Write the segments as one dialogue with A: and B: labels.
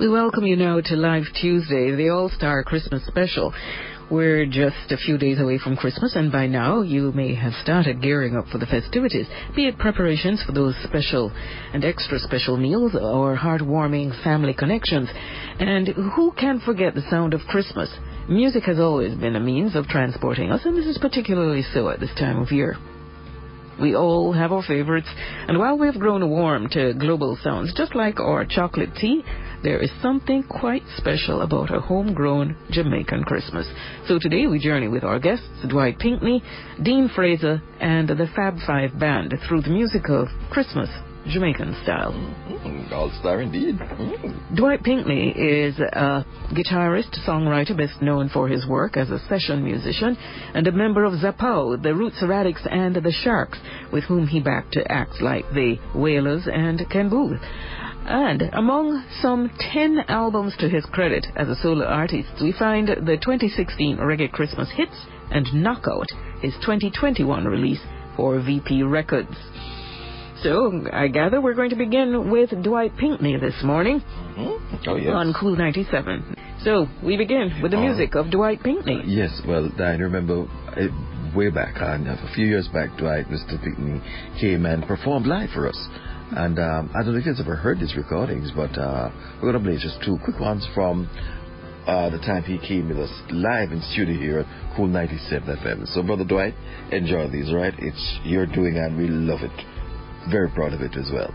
A: We welcome you now to Live Tuesday, the All Star Christmas Special. We're just a few days away from Christmas, and by now you may have started gearing up for the festivities, be it preparations for those special and extra special meals or heartwarming family connections. And who can forget the sound of Christmas? Music has always been a means of transporting us, and this is particularly so at this time of year. We all have our favorites, and while we've grown warm to global sounds, just like our chocolate tea, there is something quite special about a homegrown Jamaican Christmas. So today we journey with our guests, Dwight Pinkney, Dean Fraser, and the Fab Five Band through the music of Christmas Jamaican style.
B: Mm, all star indeed. Mm.
A: Dwight Pinkney is a guitarist, songwriter, best known for his work as a session musician, and a member of Zap Pow, the Roots Radics, and the Sharks, with whom he backed acts like the Wailers and Ken Boothe. And among some 10 albums to his credit as a solo artist, we find the 2016 Reggae Christmas Hits and Knockout, his 2021 release for VP Records. So, I gather we're going to begin with Dwight Pinkney this morning
B: Mm-hmm. Oh, yes.
A: on Cool 97. So, we begin with the
B: Oh.
A: music of Dwight Pinkney.
B: Yes, well, I remember uh, way back, uh, a few years back, Dwight, Mr. Pinkney, came and performed live for us. And um, I don't know if you've ever heard these recordings, but uh, we're going to play just two quick ones from uh, the time he came with us live in studio here at Cool 97 FM. So, Brother Dwight, enjoy these, right? It's your doing, and we love it. Very proud of it as well.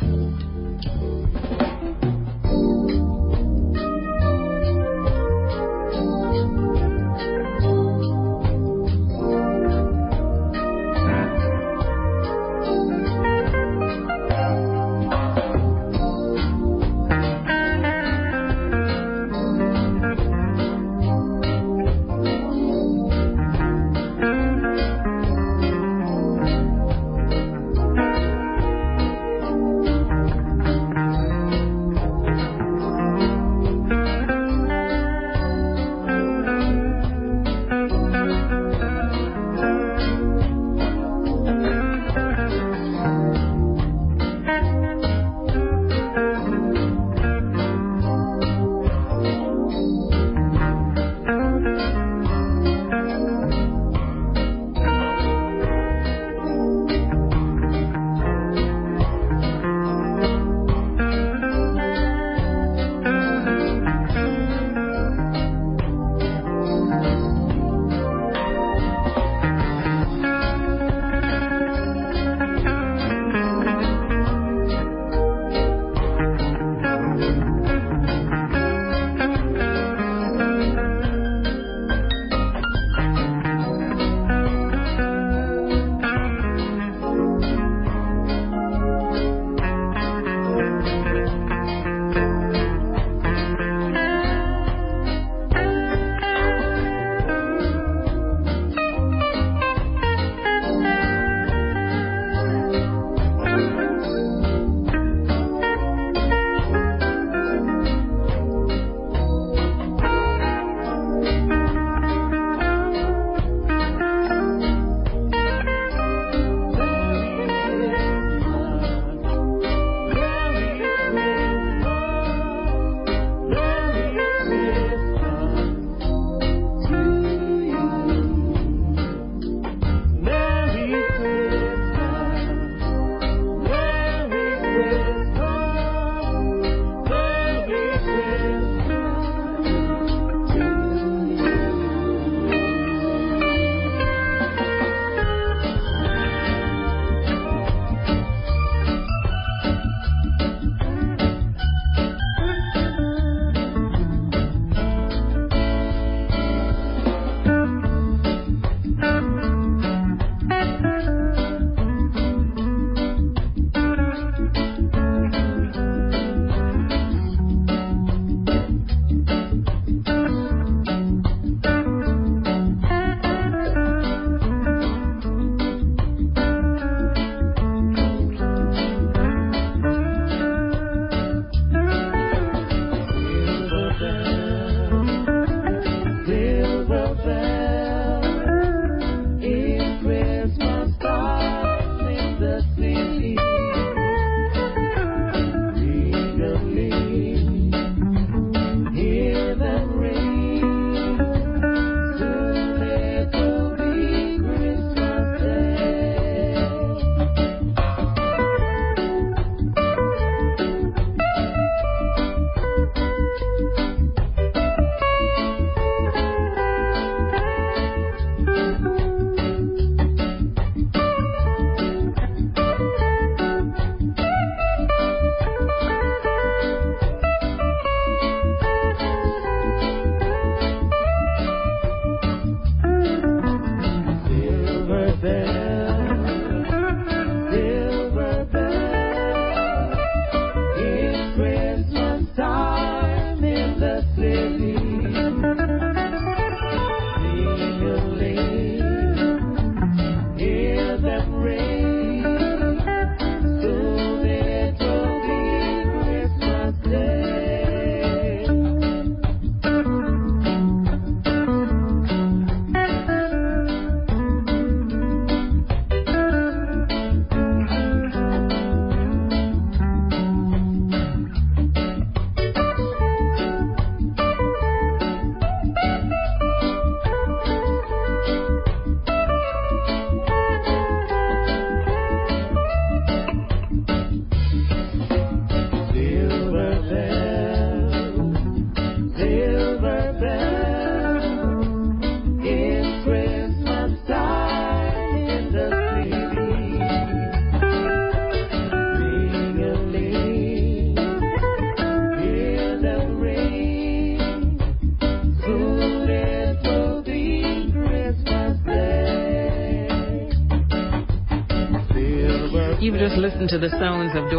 C: Thank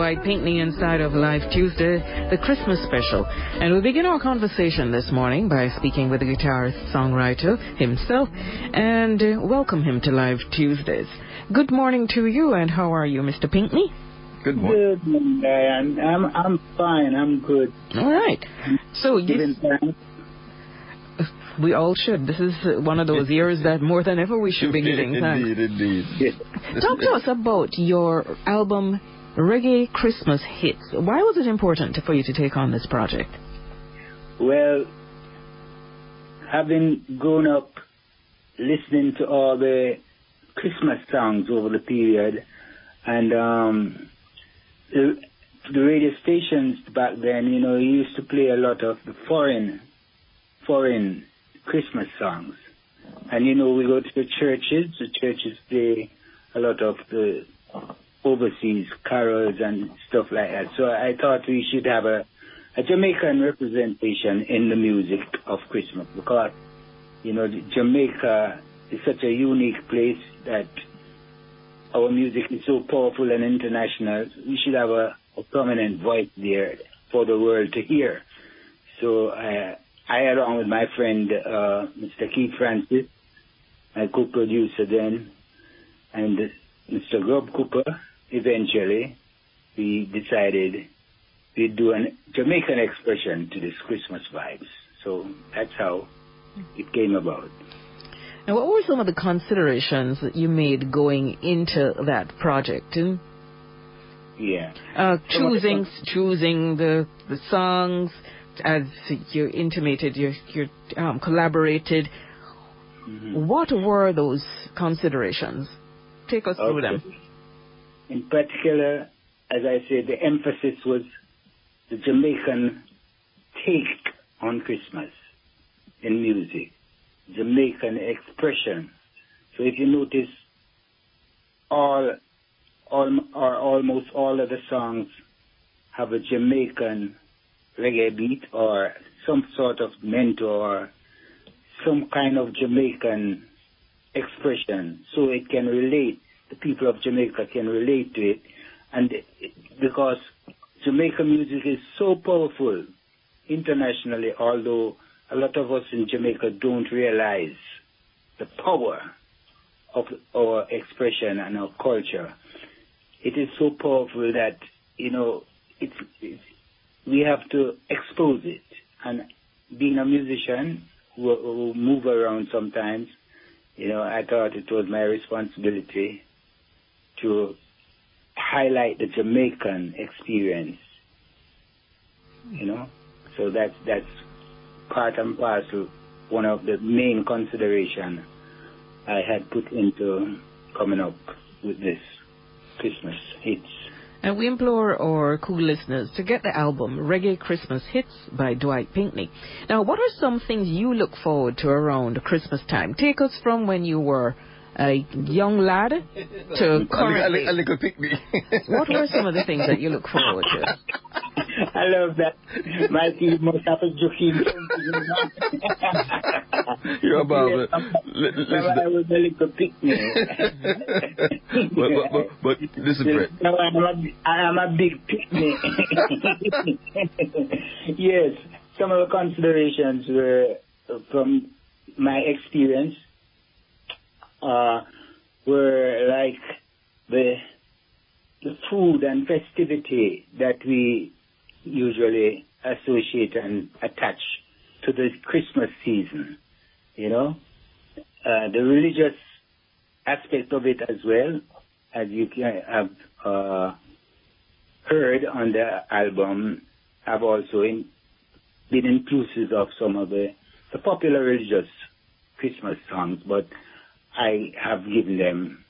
A: sounds of Dwight Pinkney inside of Live Tuesday, the Christmas special. And we begin our conversation this morning by speaking with the guitarist songwriter himself and uh, welcome him to Live Tuesdays. Good morning to you, and how are you, Mr. Pinkney?
B: Good morning.
C: Good morning, Diane. I'm I'm fine. I'm good.
A: All right. So you,
C: Giving
A: we all should. This is uh, one of those years that more than ever we should be giving thanks.
B: Indeed, indeed.
A: Talk to us about your album Reggae Christmas Hits. Why was it important for you to take on this project?
C: Well, having grown up listening to all the Christmas songs over the period, and um, the, the radio stations back then, you know, used to play a lot of the foreign, foreign Christmas songs. And you know, we go to the churches. The churches play a lot of the overseas carols and stuff like that. So I thought we should have a, a Jamaican representation in the music of Christmas because, you know, Jamaica is such a unique place that our music is so powerful and international. We should have a, a prominent voice there for the world to hear. So I, I along with my friend uh, Mr. Keith Francis, my co-producer then, and Mr. Grub Cooper, eventually, we decided we'd do a Jamaican expression to this Christmas vibes. So that's how it came about.
A: And what were some of the considerations that you made going into that project?
C: Yeah.
A: uh, choosing choosing the the songs, as you intimated, you you um, collaborated.
C: Mhm.
A: What were those considerations? Take us through them.
C: In particular, as I said, the emphasis was the Jamaican take on Christmas in music, Jamaican expression. So if you notice, all, all or almost all of the songs have a Jamaican reggae beat or some sort of mentor, or some kind of Jamaican expression, so it can relate. The people of Jamaica can relate to it, and because Jamaican music is so powerful internationally, although a lot of us in Jamaica don't realize the power of our expression and our culture. It is so powerful that you know it's, it's we have to expose it. And being a musician who, who move around sometimes, you know, I thought it was my responsibility to highlight the Jamaican experience. You know, so that's that's part and parcel one of the main consideration I had put into coming up with this Christmas hits.
A: And we implore our cool listeners to get the album Reggae Christmas Hits by Dwight Pinkney. Now, what are some things you look forward to around Christmas time? Take us from when you were a young lad to
B: A, li- a, li- a little picnic.
A: What were some of the things that you look forward to?
C: I love that. My kid must have a joking.
B: You're about barber.
C: Yes,
B: Li-
C: I
B: listen,
C: was a little picnic.
B: but, but, but, but listen, Fred.
C: No, I am a, I am a big picnic. yes, some of the considerations were uh, from my experience uh, were like the the food and festivity that we usually associate and attach to the Christmas season. You know, uh, the religious aspect of it as well, as you can have uh, heard on the album, have also in, been inclusive of some of the, the popular religious Christmas songs, but I have given them,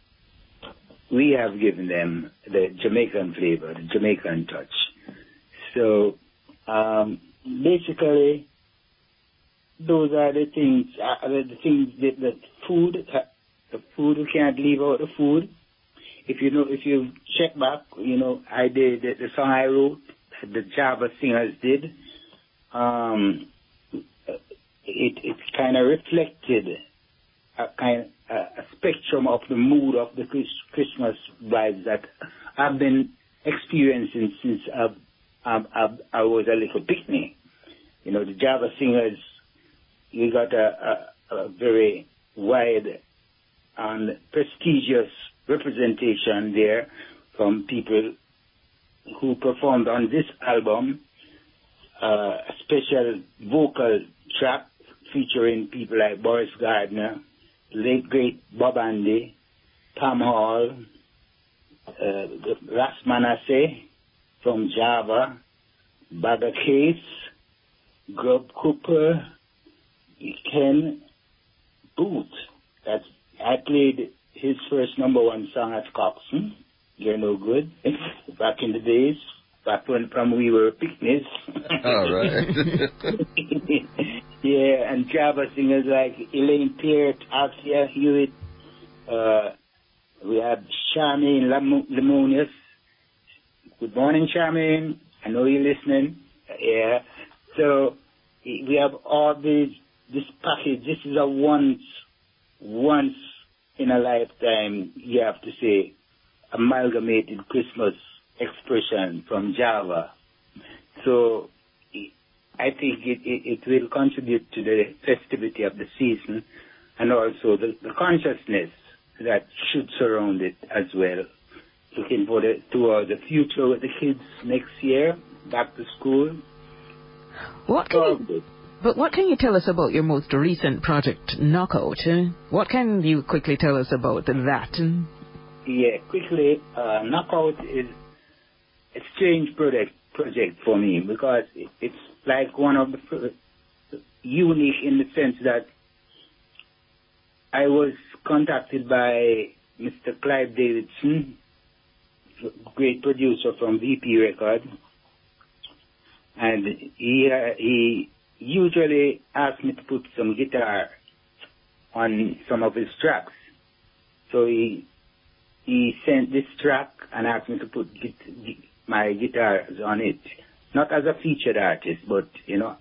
C: we have given them the Jamaican flavor, the Jamaican touch. So um, basically, those are the things, uh, the, things that the food, uh, the food we can't leave out the food. If you know, if you check back, you know, I did the, the song I wrote, the Java singers did. Um, it it kind of reflected a kind a, spectrum of the mood of the Christmas vibes that I've been experiencing since I've, I've, I've, i was a little picnic. You know, the Java singers, we got a, a, a very wide and prestigious representation there from people who performed on this album. Uh, a special vocal track featuring people like Boris Gardiner, late great Bob Andy, Pam Hall, uh, Ras Manasseh from Java, Bagga Case, Grub Cooper, Ken Boothe. That's I played his first number one song at Coxsone, You're no good. Back in the days, back when from we were picnics.
B: All right.
C: yeah, and Java singers like Elaine Peart, Althea Hewitt. Uh, we have Charmaine Limonius. Good morning, Charmaine. I know you're listening. Yeah. So we have all these, this package. This is a once, once in a lifetime, you have to say, amalgamated Christmas expression from Java. So I think it, it, it, will contribute to the festivity of the season and also the, the consciousness that should surround it as well. Looking for the toward the future with the kids next year, back to school.
A: What can you, but what can you tell us about your most recent project, Knockout? What can you quickly tell us about that?
C: Yeah, quickly, uh, Knockout is a strange project project for me because it's like one of the unique in the sense that I was contacted by Mr. Clive Davidson, great producer from VP Record, and he uh, he usually asks me to put some guitar on some of his tracks. So he he sent this track and asked me to put my guitars on it, not as a featured artist, but you know,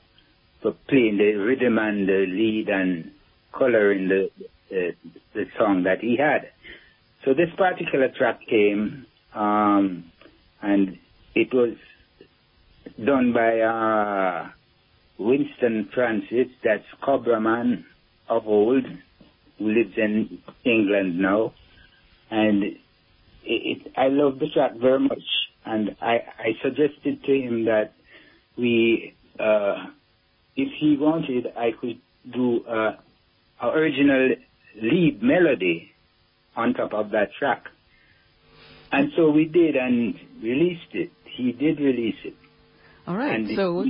C: for playing the rhythm and the lead and coloring the the, the song that he had. So this particular track came, um, and it was done by uh, Winston Francis, that's Cobra Man of old, who lives in England now. And it, it, I love the track very much. And I, I suggested to him that we, uh, if he wanted, I could do uh, original lead melody on top of that track. And so we did and released it. He did release it.
A: All right. And so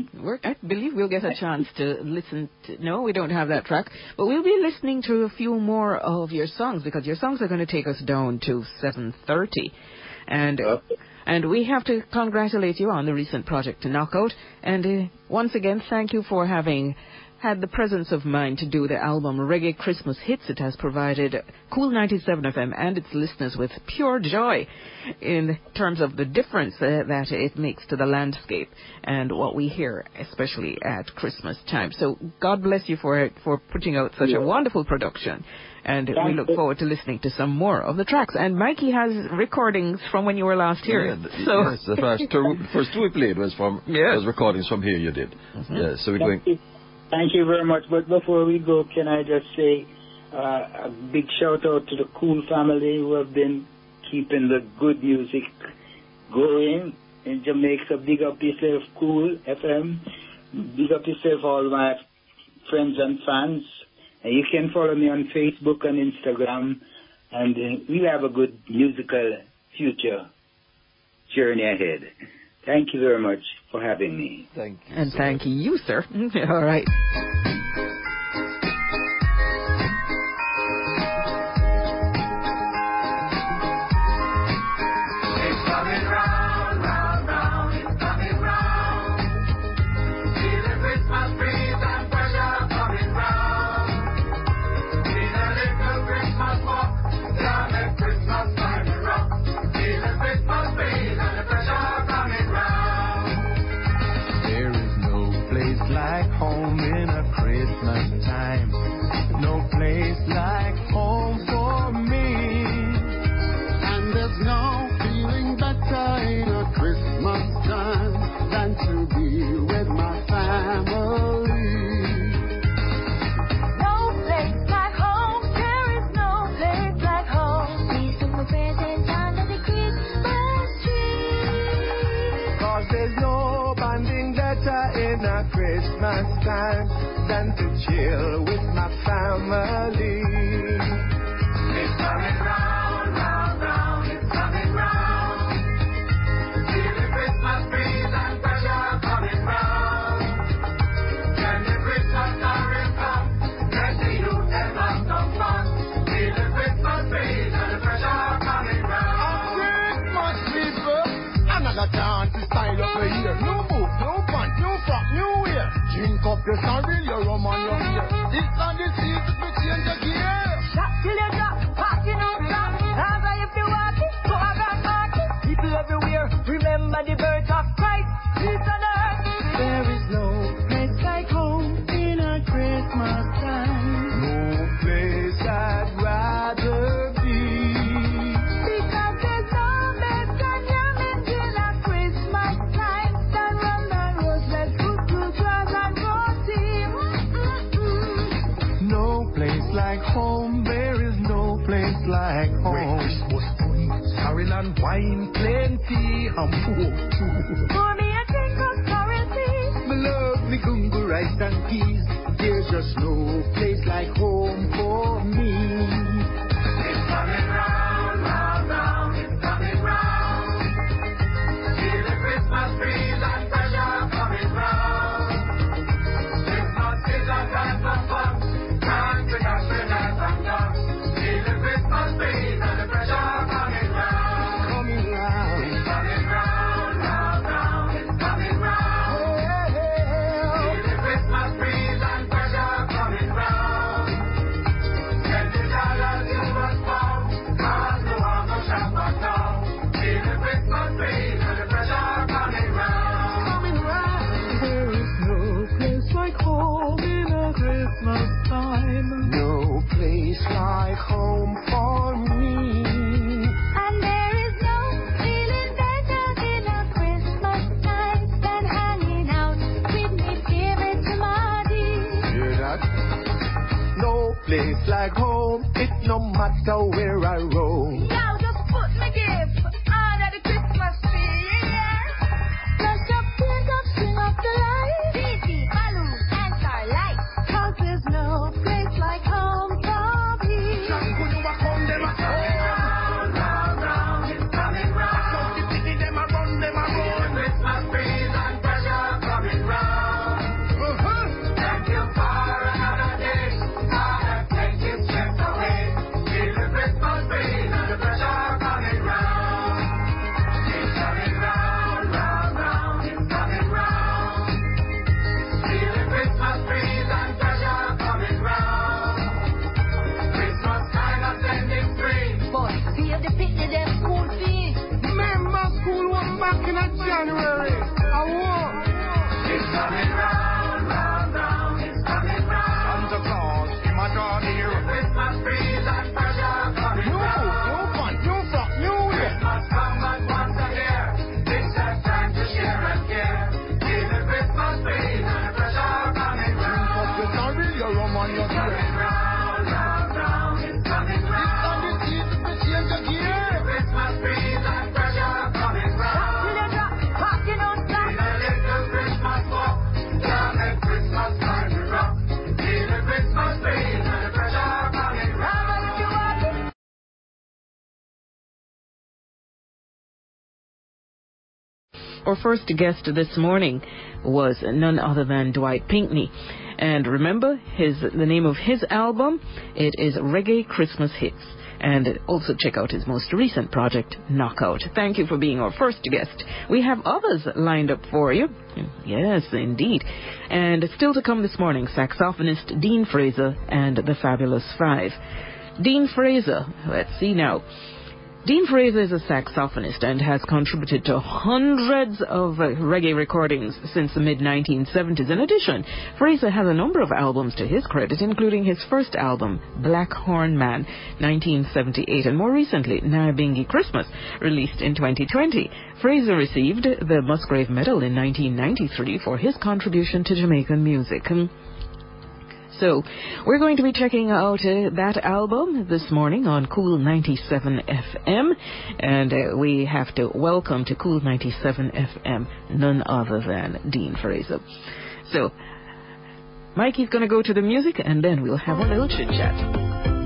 A: I believe we'll get a chance to listen to. No, we don't have that track, but we'll be listening to a few more of your songs because your songs are going to take us down to 7:30, and. Okay. And we have to congratulate you on the recent project to Knockout. And uh, once again, thank you for having had the presence of mind to do the album Reggae Christmas Hits. It has provided Cool 97 FM and its listeners with pure joy in terms of the difference uh, that it makes to the landscape and what we hear, especially at Christmas time. So God bless you for for putting out such yeah. a wonderful production. And we look forward to listening to some more of the tracks. And Mikey has recordings from when you were last here.
B: Yeah, so yes, the first two, first two we played was from yes. was recordings from here. You did. Mm-hmm. Yeah, so we're going.
C: Thank you very much. But before we go, can I just say uh, a big shout out to the Cool family who have been keeping the good music going in Jamaica. Big up yourself, Cool FM. Big up yourself, all my friends and fans. And you can follow me on Facebook and Instagram. And uh, we have a good musical future journey ahead. Thank you very much for having me.
B: Thank you.
A: And thank you, sir. All right.
D: chill with my family.
E: You
F: can read your romance. It's not the
E: 그
A: 리. first guest this morning was none other than Dwight Pinkney. And remember his the name of his album, it is Reggae Christmas Hits. And also check out his most recent project, Knockout. Thank you for being our first guest. We have others lined up for you. Yes, indeed. And still to come this morning, saxophonist Dean Fraser and the Fabulous Five. Dean Fraser, let's see now. Dean Fraser is a saxophonist and has contributed to hundreds of reggae recordings since the mid 1970s. In addition, Fraser has a number of albums to his credit, including his first album, Black Horn Man, 1978, and more recently, Nyabinghi Christmas, released in 2020. Fraser received the Musgrave Medal in 1993 for his contribution to Jamaican music. So, we're going to be checking out uh, that album this morning on Cool 97 FM. And uh, we have to welcome to Cool 97 FM none other than Dean Fraser. So, Mikey's going to go to the music and then we'll have a little chit chat.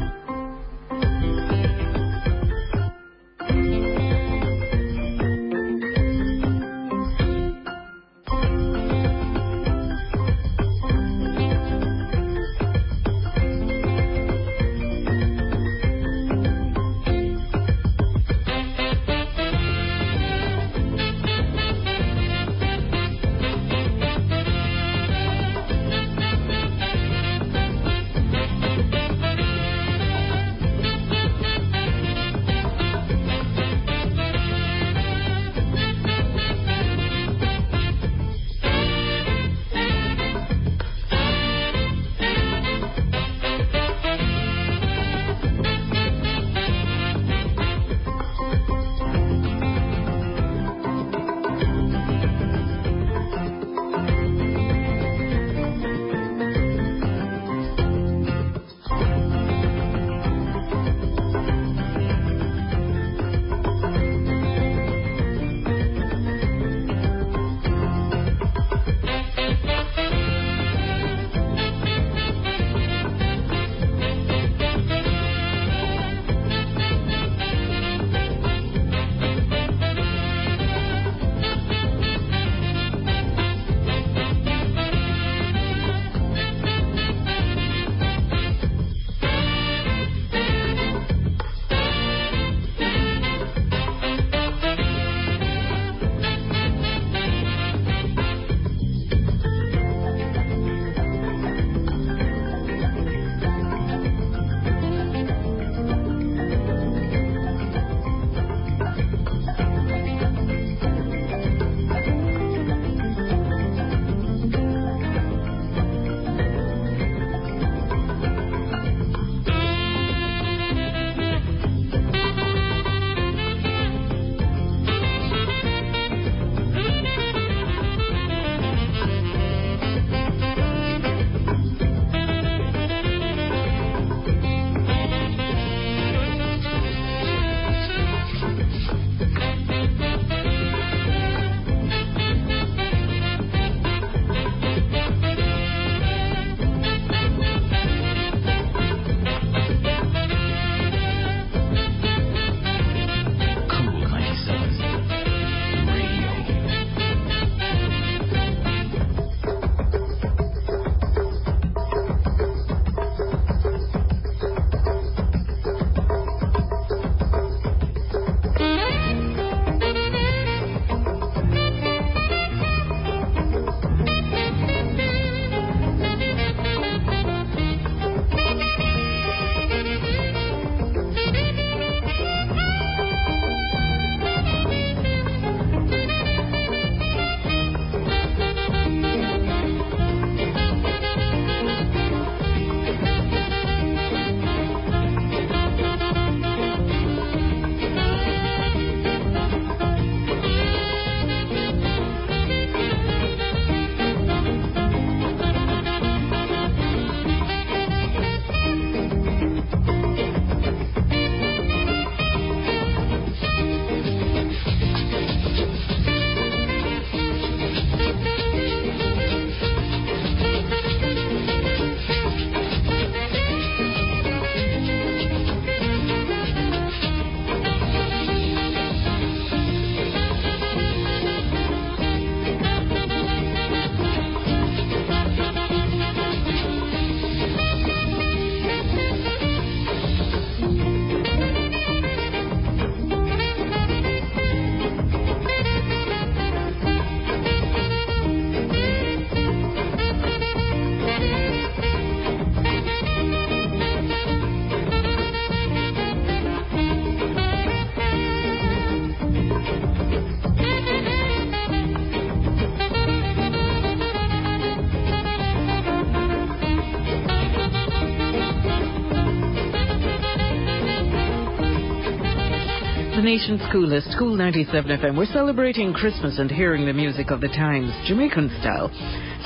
A: The nation's coolest, Cool 97 FM. We're celebrating Christmas and hearing the music of the times, Jamaican style.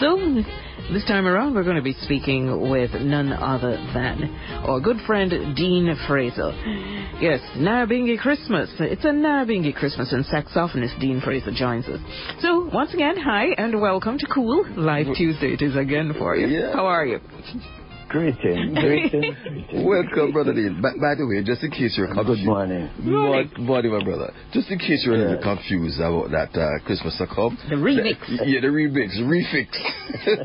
A: So, this time around, we're going to be speaking with none other than our good friend Dean Fraser. Yes, Nyabinghi Christmas. It's a Nyabinghi Christmas, and saxophonist Dean Fraser joins us. So, once again, hi and welcome to Cool Live Tuesday. It is again for you.
B: Yeah.
A: How are you?
G: Greeting, greetings, greeting.
B: Welcome, brother Dean. By, by the way, just in case you're
G: Good
B: confused.
G: morning.
A: Morning.
B: Good morning, my brother. Just in case you're a little confused about that uh, Christmas come.
A: The remix.
B: yeah, the remix, refix.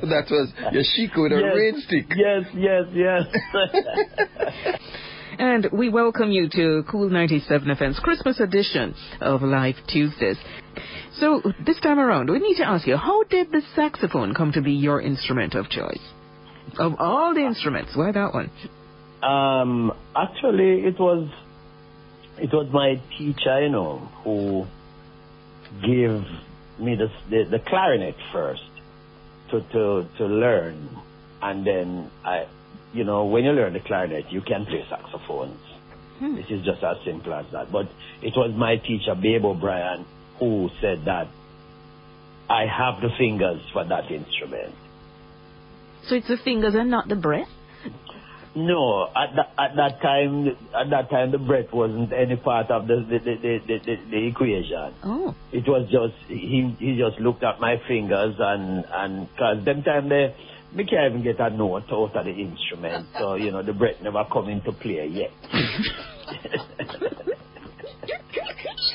B: that was Yashiko Chico with a
G: Yes,
B: rain stick.
G: Yes, yes, yes.
A: And we welcome you to Cool 97 FM's Christmas edition of Live Tuesdays. So, this time around, we need to ask you, how did the saxophone come to be your instrument of choice? Of all the instruments, why that one?
G: um, actually, it was it was my teacher, you know, who gave me the the, the clarinet first to to to learn, and then I, you know, when you learn the clarinet, you can play saxophones.
A: Hmm.
G: This is just as simple as that. But it was my teacher, Babe O'Brien, who said that I have the fingers for that instrument.
A: So it's the fingers and not the breath?
G: No, at that at that time, at that time, the breath wasn't any part of the the the, the, the, the, the equation.
A: Oh.
G: It was just he he just looked at my fingers and and cause them time they me can't even get a note out of the instrument, so you know the breath never come into play yet.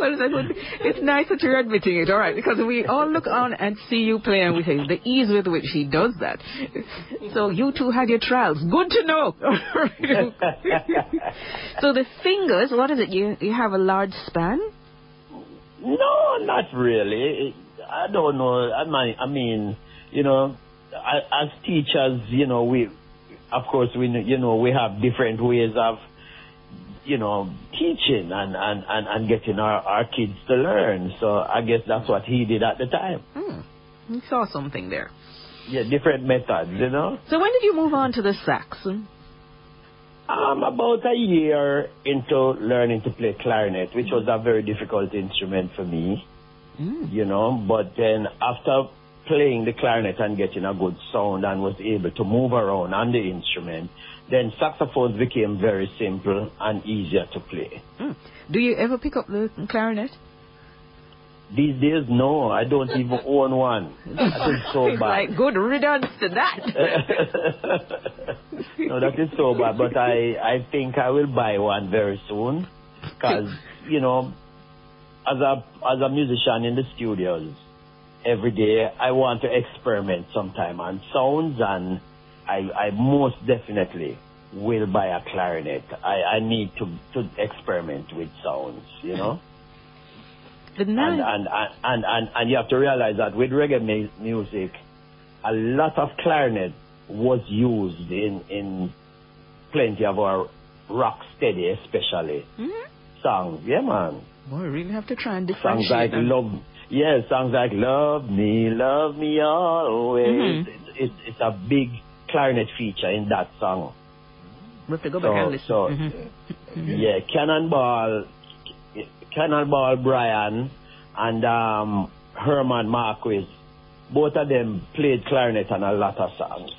A: Well, that would, it's nice that you're admitting it, all right, because we all look on and see you play and we say the ease with which he does that. So you two had your trials. Good to know. so the fingers, what is it? You you have a large span?
G: No, not really. I don't know. I mean, I mean, you know, as teachers, you know, we, of course, we, you know, we have different ways of, you know, teaching and and and, and getting our our kids to learn. So I guess that's what he did at the time.
A: Hmm. You saw something there.
G: Yeah, different methods, you know.
A: So when did you move on to the sax? Hmm?
G: Um, about a year into learning to play clarinet, which was a very difficult instrument for me.
A: Mm.
G: you know. But then after playing the clarinet and getting a good sound and was able to move around on the instrument, then saxophones became very simple and easier to play.
A: Hmm. Do you ever pick up the clarinet?
G: These days, no, I don't even own one. That is so bad.
A: like good riddance to that.
G: no, that is so bad. But I, I think I will buy one very soon, because you know, as a as a musician in the studios, every day I want to experiment sometime on sounds, and I I most definitely will buy a clarinet. I, I need to to experiment with sounds, you know.
A: the
G: And,
A: nine.
G: and, and, and, and, and you have to realize that with reggae mu- music, a lot of clarinet was used in, in plenty of our rock steady, especially
A: Mhm.
G: songs. Yeah, man.
A: Boy, we really have to try and differentiate.
G: Songs
A: differentiate.
G: like
A: them.
G: Love, yeah, songs like Love Me, Love Me Always.
A: Mhm.
G: It's, it's, it's a big clarinet feature in that song.
A: We have to go back and listen.
G: so,
A: Mhm.
G: yeah, Cannonball, Cannonball Bryan and um, Herman Marquis, both of them played clarinet on a lot of songs.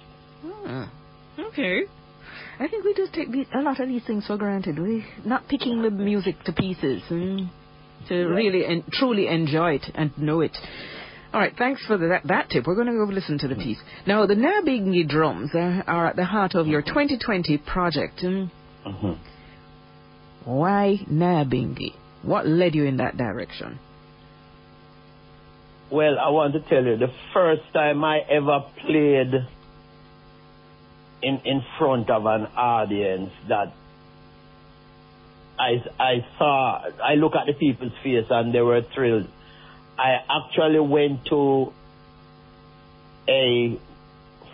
A: Ah, okay. I think we just take a lot of these things for granted. We're not picking the music to pieces mm, to really and truly enjoy it and know it. All right, thanks for the, that, that tip. We're going to go listen to the piece. Now, the Nyabinghi drums are, are at the heart of your 2020 project. Mm.
G: Mhm.
A: Why Nyabinghi? What led you in that direction?
G: Well, I want to tell you, the first time I ever played in in front of an audience that I I saw I look at the people's face and they were thrilled. I actually went to a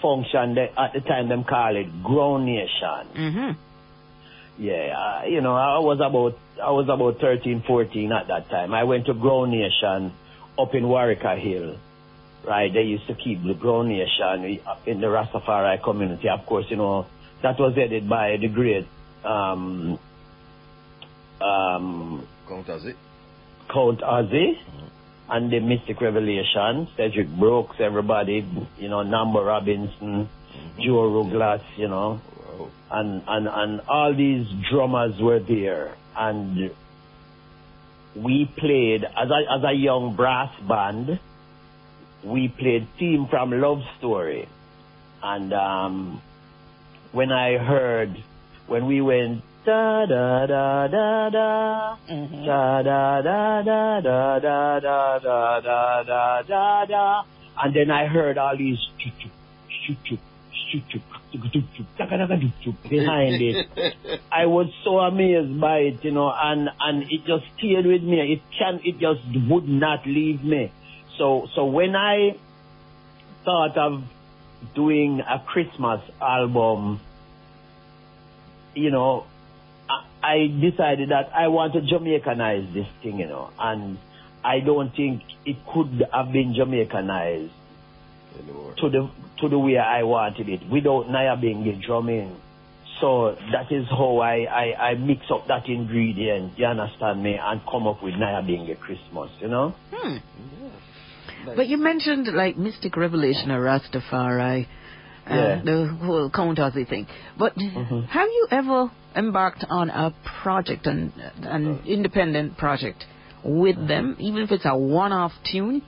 G: function that at the time them call it Grounation.
A: Mm-hmm.
G: Yeah, uh, you know, I was about I was about 13, 14 at that time. I went to Grounation up in Wareika Hill. Right, they used to keep the Grounation in the Rastafari community. Of course, you know, that was headed by the great um, um,
B: Count as it.
G: Count Ossie and the Mystic Revelation, Cedric Brooks, everybody, you know, Number Robinson, Joe Ruglas, you know,
B: Wow.
G: and, and, and all these drummers were there. And we played, as a, as a young brass band, we played Theme from Love Story. And um, when I heard, when we went da da da da da, da da da da da da da da da da da da, and then I heard all these behind it. I was so amazed by it, you know, and and it just stayed with me. It can, it just would not leave me. So so when I thought of doing a Christmas album, you know, I, I decided that I want to Jamaicanize this thing, you know, and I don't think it could have been Jamaicanized
B: Anymore.
G: to the to the way I wanted it without Nyabinghi drumming. So that is how I, I, I mix up that ingredient, you understand me, and come up with Nyabinghi Christmas, you know?
A: Hmm. But you mentioned like Mystic Revelation or Rastafari, uh,
G: Yeah.
A: the whole Count Ossie thing. But
G: Mhm.
A: have you ever embarked on a project, an, an independent project with them, even if it's a one-off tune?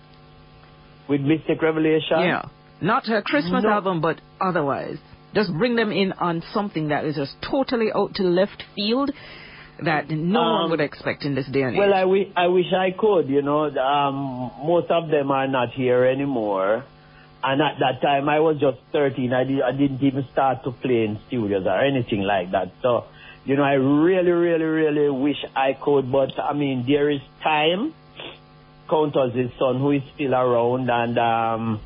G: With Mystic Revelation?
A: Yeah. Not a Christmas
G: No.
A: album, but otherwise. Just bring them in on something that is just totally out to left field that no one
G: Um,
A: would expect in this day and age.
G: Well, I, wi- I wish I could, you know. Um, most of them are not here anymore. And at that time, I was just 13. I, did, I didn't even start to play in studios or anything like that. So, you know, I really, really, really wish I could. But, I mean, there is time. Count Ossie's son, who is still around. And um,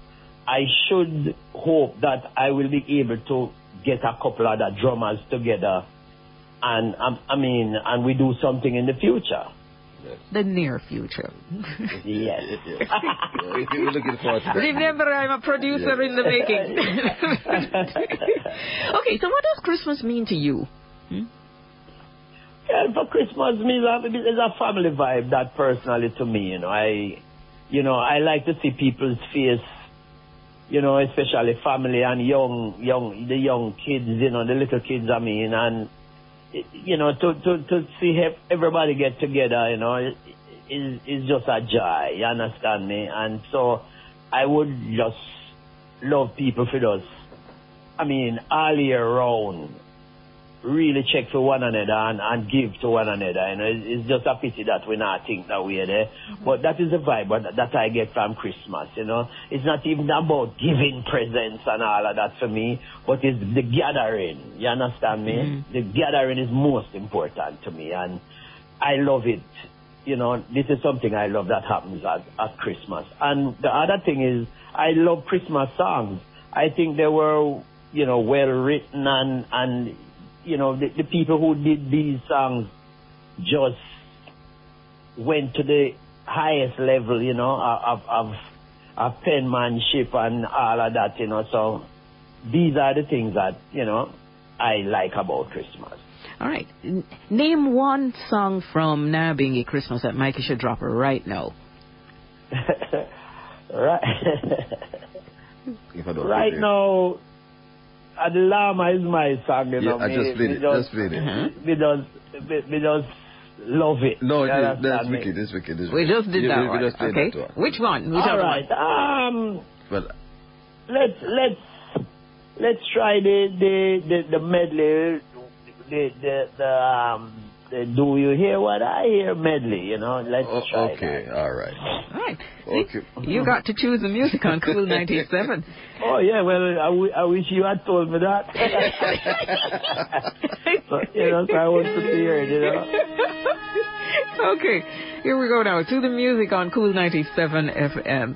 G: I should hope that I will be able to get a couple of the drummers together. And, um, I mean, and we do something in the future.
A: the near future.
G: Yes.
B: Yeah. Yeah, We're looking forward to that.
A: Remember, I'm a producer in the making. okay, so what does Christmas mean to you? Hmm?
G: Yeah, for Christmas, me, there's a family vibe that personally to me, you know, I, you know, I like to see people's face, you know, especially family and young, young, the young kids, you know, the little kids, I mean, and, you know, to, to, to see everybody get together, you know, is, is just a joy, you understand me? And so I would just love people for those. I mean, all year round, really check for one another and, and give to one another. You know, it's, it's just a pity that we not think that way there. Mm-hmm. But that is the vibe that, that I get from Christmas. You know, it's not even about giving presents and all of that for me, but it's the gathering. You understand me? Mm-hmm. The gathering is most important to me, and I love it. You know, this is something I love that happens at, at Christmas. And the other thing is, I love Christmas songs. I think they were, you know, well written and, and you know, the, the people who did these songs just went to the highest level, you know, of, of, of penmanship and all of that, you know. So these are the things that, you know, I like about Christmas.
A: All right. N- name one song from Nyabinghi Christmas that Mikey should drop right now.
G: right.
B: If I don't
G: right now, Llama is my song, you
B: Yeah,
G: know.
B: I
G: me-
B: just played
G: me
B: it. Just played it.
A: Mhm.
G: Me just, me, me just love it.
B: No,
G: You
B: it is,
G: understand
B: that's
G: me?
B: wicked. That's wicked. That's
A: We
B: wicked.
A: just did
B: Yeah,
A: that
B: we,
A: one.
B: We just played
A: okay.
B: that one.
A: Which one? Which
G: All
A: other
G: right.
A: one?
G: Um,
B: Well,
G: let's let's let's try the the the, the medley, the the the um. The Do you hear what I hear medley? You know, let's
B: o-
G: try
B: okay,
G: that.
B: all right.
A: All right.
B: Okay.
A: You got to choose the music on Cool 97.
G: Oh yeah, well I, w- I wish you had told me that. so, you know, so I was prepared. You know.
A: okay, here we go now to the music on Cool 97 FM.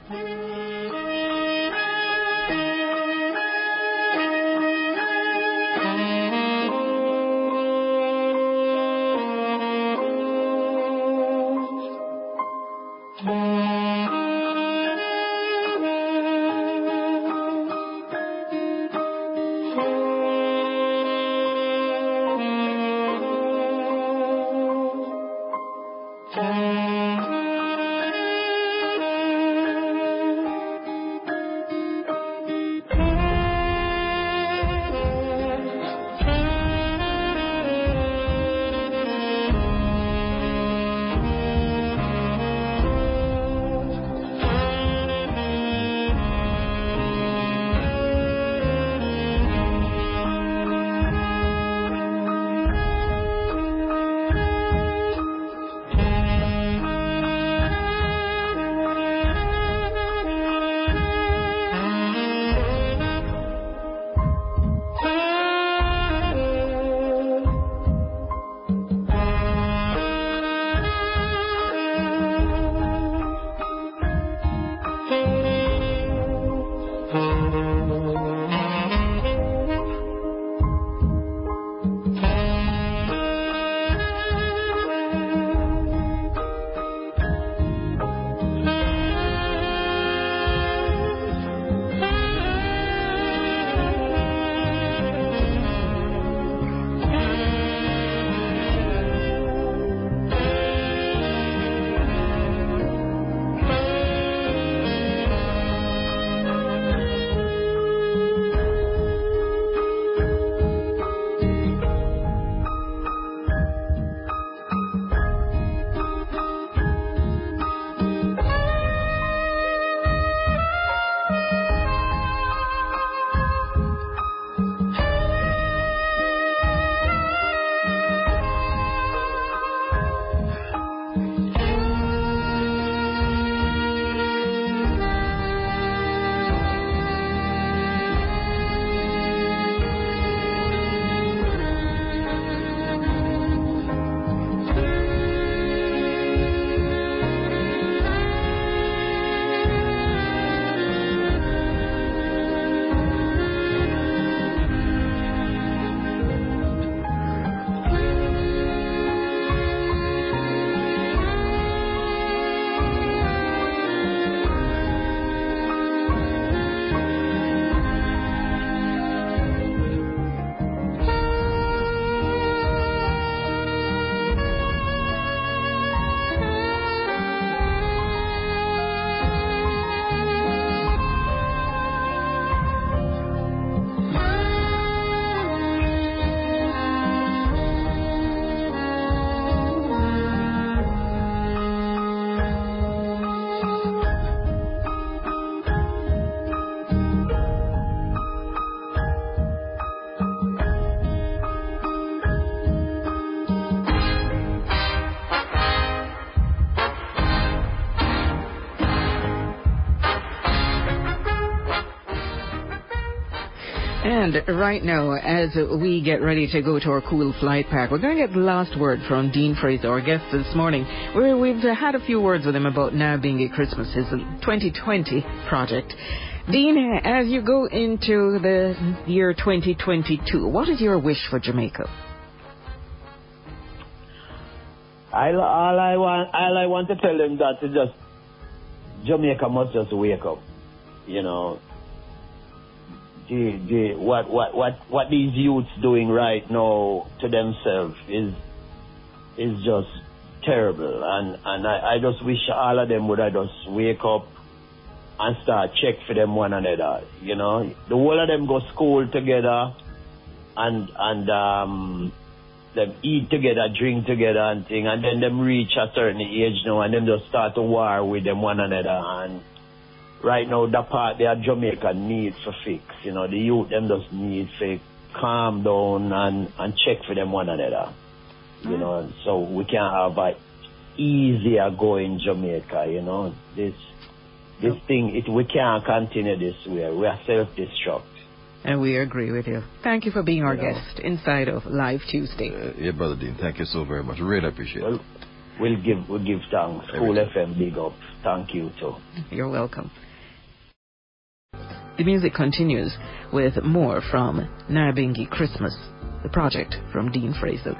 A: And right now, as we get ready to go to our cool flight pack, we're going to get the last word from Dean Fraser, our guest this morning, we've had a few words with him about Nyabinghi Christmas, his 2020 project. Dean, as you go into the year 2022, what is your wish for Jamaica?
G: I, all I want, all I want to tell them that is just Jamaica must just wake up. You know, what, what, what, what these youths doing right now to themselves is, is just terrible. And, and I, I just wish all of them would have just wake up and start check for them one another. You know, the whole of them go school together and, and, um, them eat together, drink together and thing, and then them reach a certain age now and them just start to war with them one another and right now the part that Jamaica need for fix, you know, the youth them just need to calm down and, and check for them one another. You know, so we can have a easier going Jamaica, you know. This this thing it we can't continue this way. We are self destruct.
A: And we agree with you. Thank you for being our
G: You know.
A: guest inside of Live Tuesday.
B: Uh, yeah, Brother Dean, thank you so very much. Really appreciate
G: Well
B: it.
G: we'll give we'll give thanks. Cool FM big up. Thank you too.
A: You're welcome. The music continues with more from Nyabinghi Christmas, the project from Dean Fraser.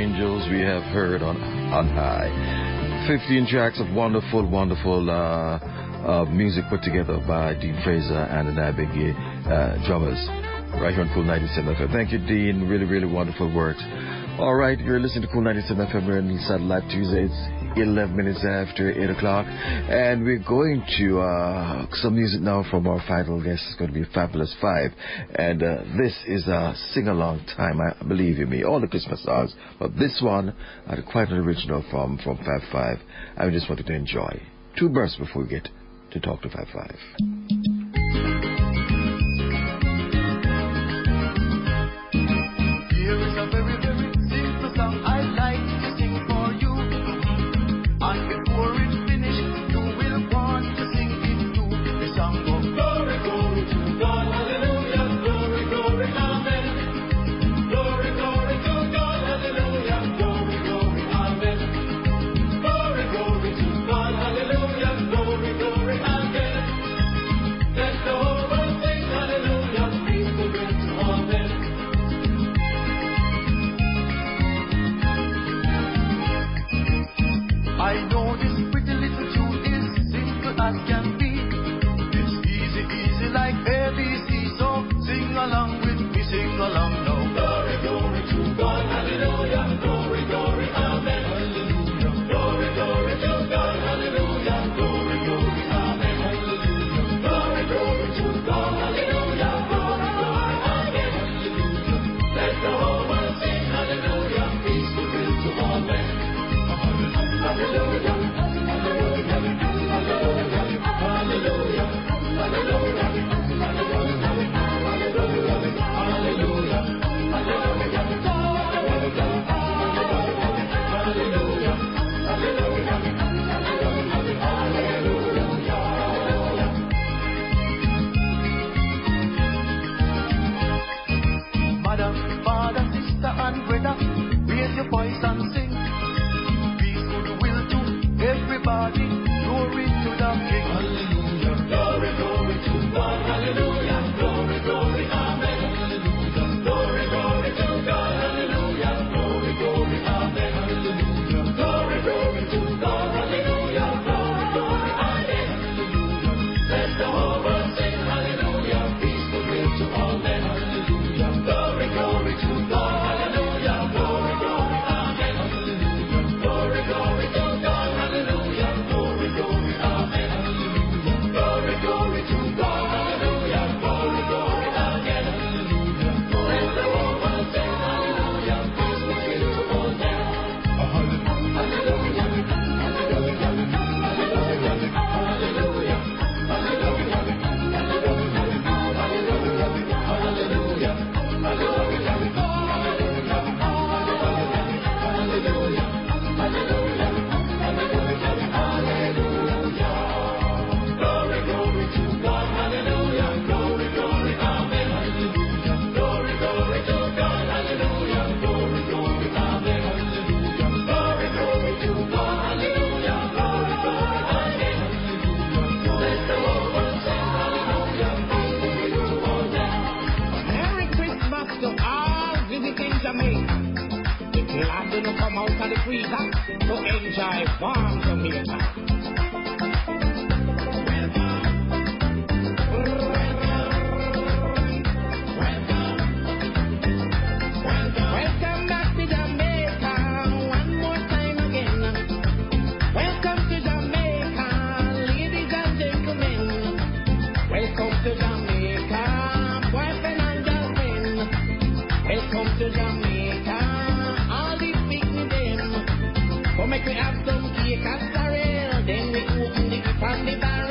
D: angels we have heard on, on high. 15 tracks of wonderful, wonderful uh, uh, music put together by Dean Fraser and the Nyabinghi uh, drummers right here on Cool 97 FM. Thank you, Dean. Really, really wonderful work. All right, you're listening to Cool 97 FM and Satellite Tuesday. It's 11 minutes after 8 o'clock. And we're going to uh, some music now from our final guest. It's going to be Fabulous Five. And uh, this is a sing along time, I believe in me. All the Christmas songs. But this one, uh, quite an original from, from Fab Five. I just wanted to enjoy. Two bursts before we get to talk to Fab Five.
H: freedom to
I: enjoy warm Jamaica. we have some cake and sorrel. Then we open the cup and the
A: barrel.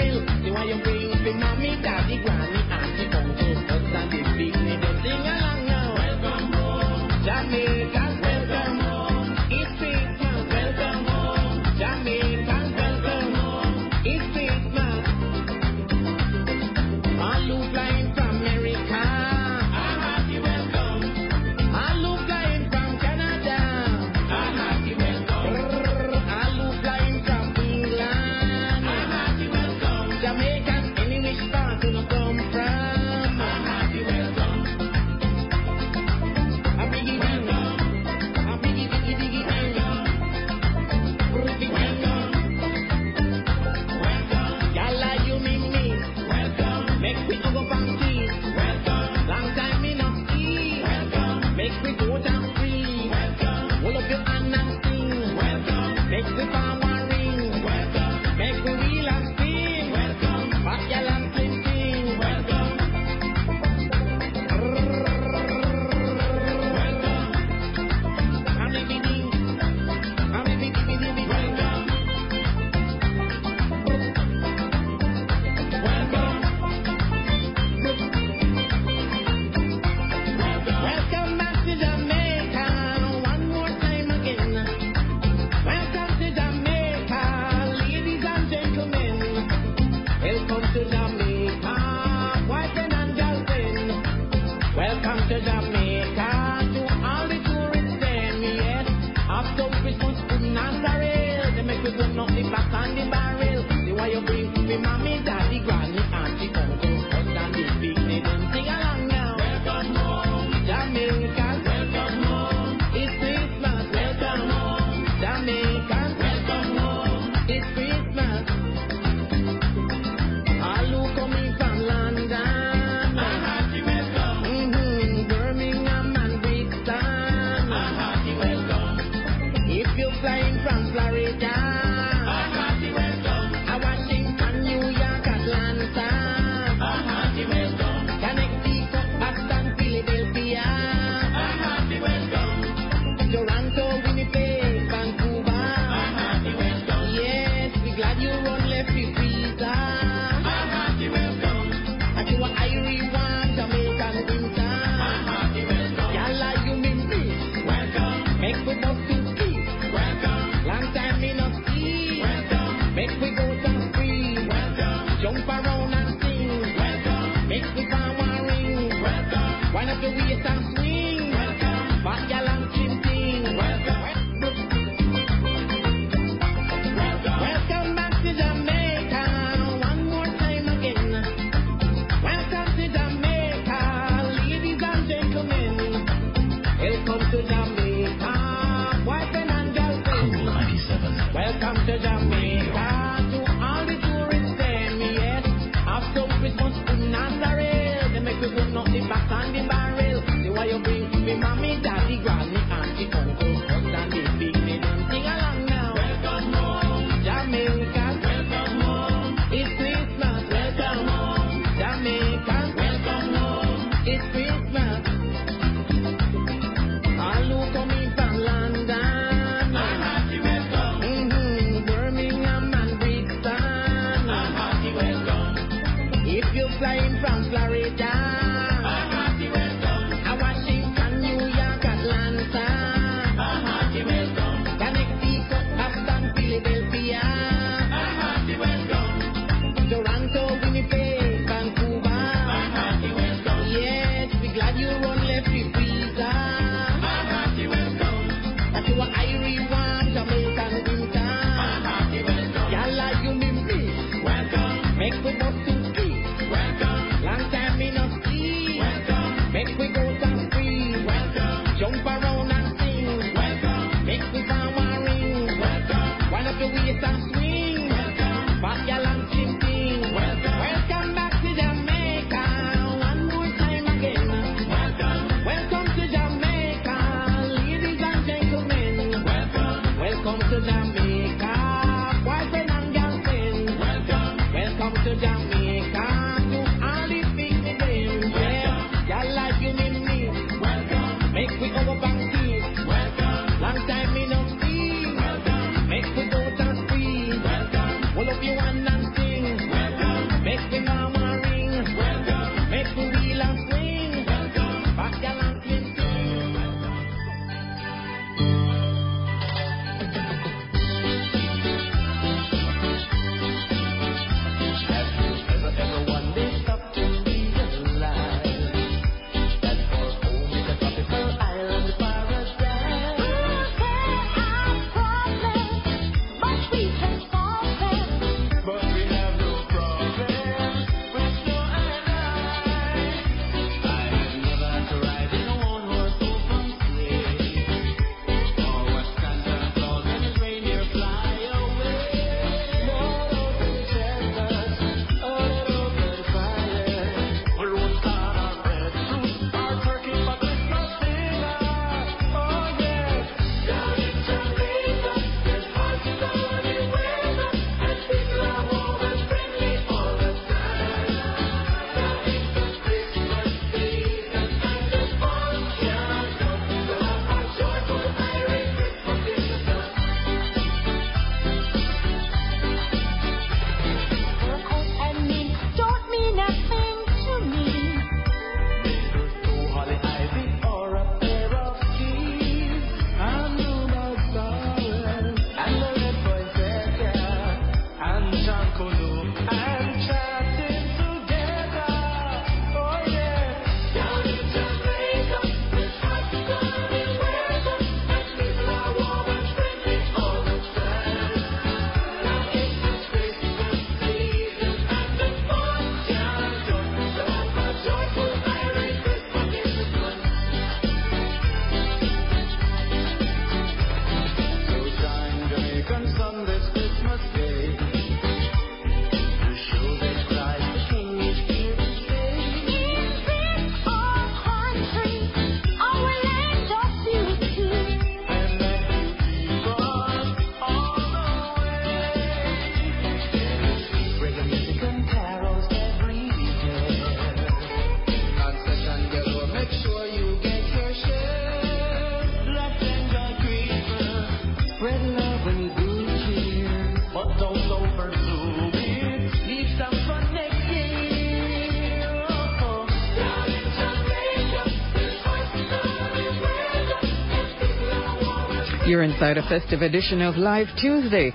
A: Inside a festive edition of Live Tuesday.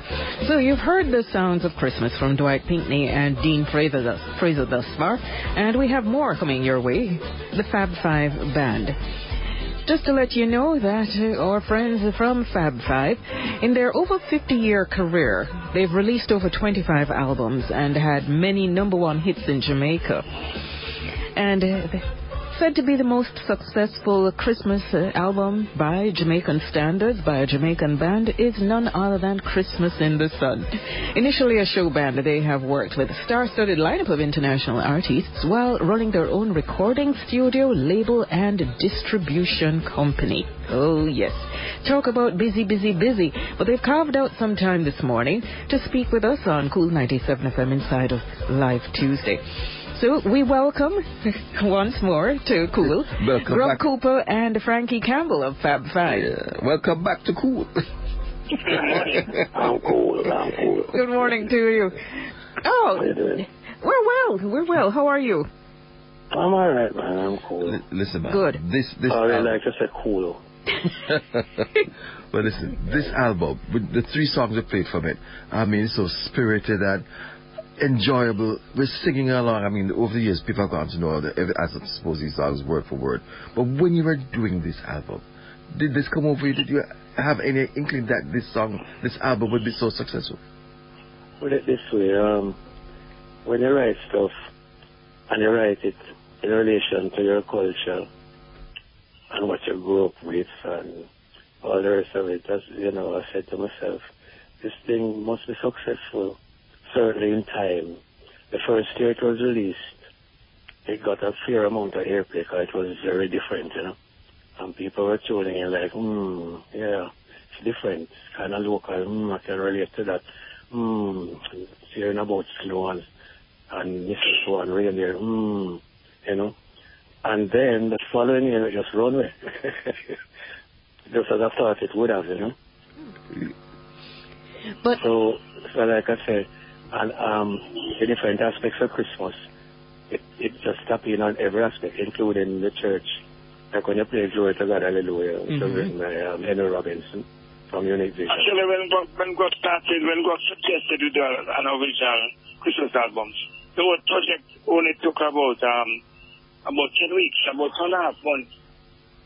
A: So you've heard the sounds of Christmas from Dwight Pinkney and Dean Fraser thus, Fraser thus far, and we have more coming your way. The Fab Five Band. Just to let you know that uh, our friends from Fab Five, in their over 50 year career, they've released over 25 albums and had many number one hits in Jamaica. And uh, said to be the most successful Christmas uh, album by Jamaican standards by a Jamaican band is none other than Christmas in the Sun. Initially a show band, they have worked with a star-studded lineup of international artists while running their own recording studio, label, and distribution company. Oh yes. Talk about busy, busy, busy. But they've carved out some time this morning to speak with us on Cool 97 FM inside of Live Tuesday. So we welcome once more to Cool,
B: Welcome
A: Grub
B: back.
A: Cooper and Frankie Campbell of Fab Five.
B: Yeah. Welcome back to Cool.
J: I'm cool. I'm cool.
A: Good morning to you. Oh,
J: How you doing?
A: we're well. We're well. How are you?
J: I'm alright, man. I'm cool.
B: Li- listen, man.
A: Good.
B: This this oh,
J: I really
B: album,
J: like to say cool.
B: well, listen, this album with the three songs we played from it, I mean, it's so spirited and enjoyable. We're singing along. I mean, over the years, people have gotten to know that, as I suppose these songs word for word. But when you were doing this album, did this come over you? Did you have any inkling that this song, this album, would be so successful?
J: Put it this way, um, when you write stuff and you write it in relation to your culture and what you grew up with and all the rest of it, that's, you know, I said to myself, this thing must be successful, certainly in time. The first year it was released, it got a fair amount of airplay because it was very different, you know. And people were tuning in like, hmm, yeah, it's different, it's kind of local, hmm, I can relate to that. Hmm, hearing about snow and, and mistletoe and reindeer, hmm, you know. And then the following year it just run away. just as I thought it would have, you know.
A: But
J: So, so like I said, and um, the different aspects of Christmas, it, it just tap in on every aspect, including the church. Like when you play Glory to God, Hallelujah, which was
A: Mhm.
J: written by um, Henry Robinson from Unique Vision.
K: Actually, when God, when God started, when God suggested to do an original Christmas albums, the whole project only took about um about ten weeks, about two and a half months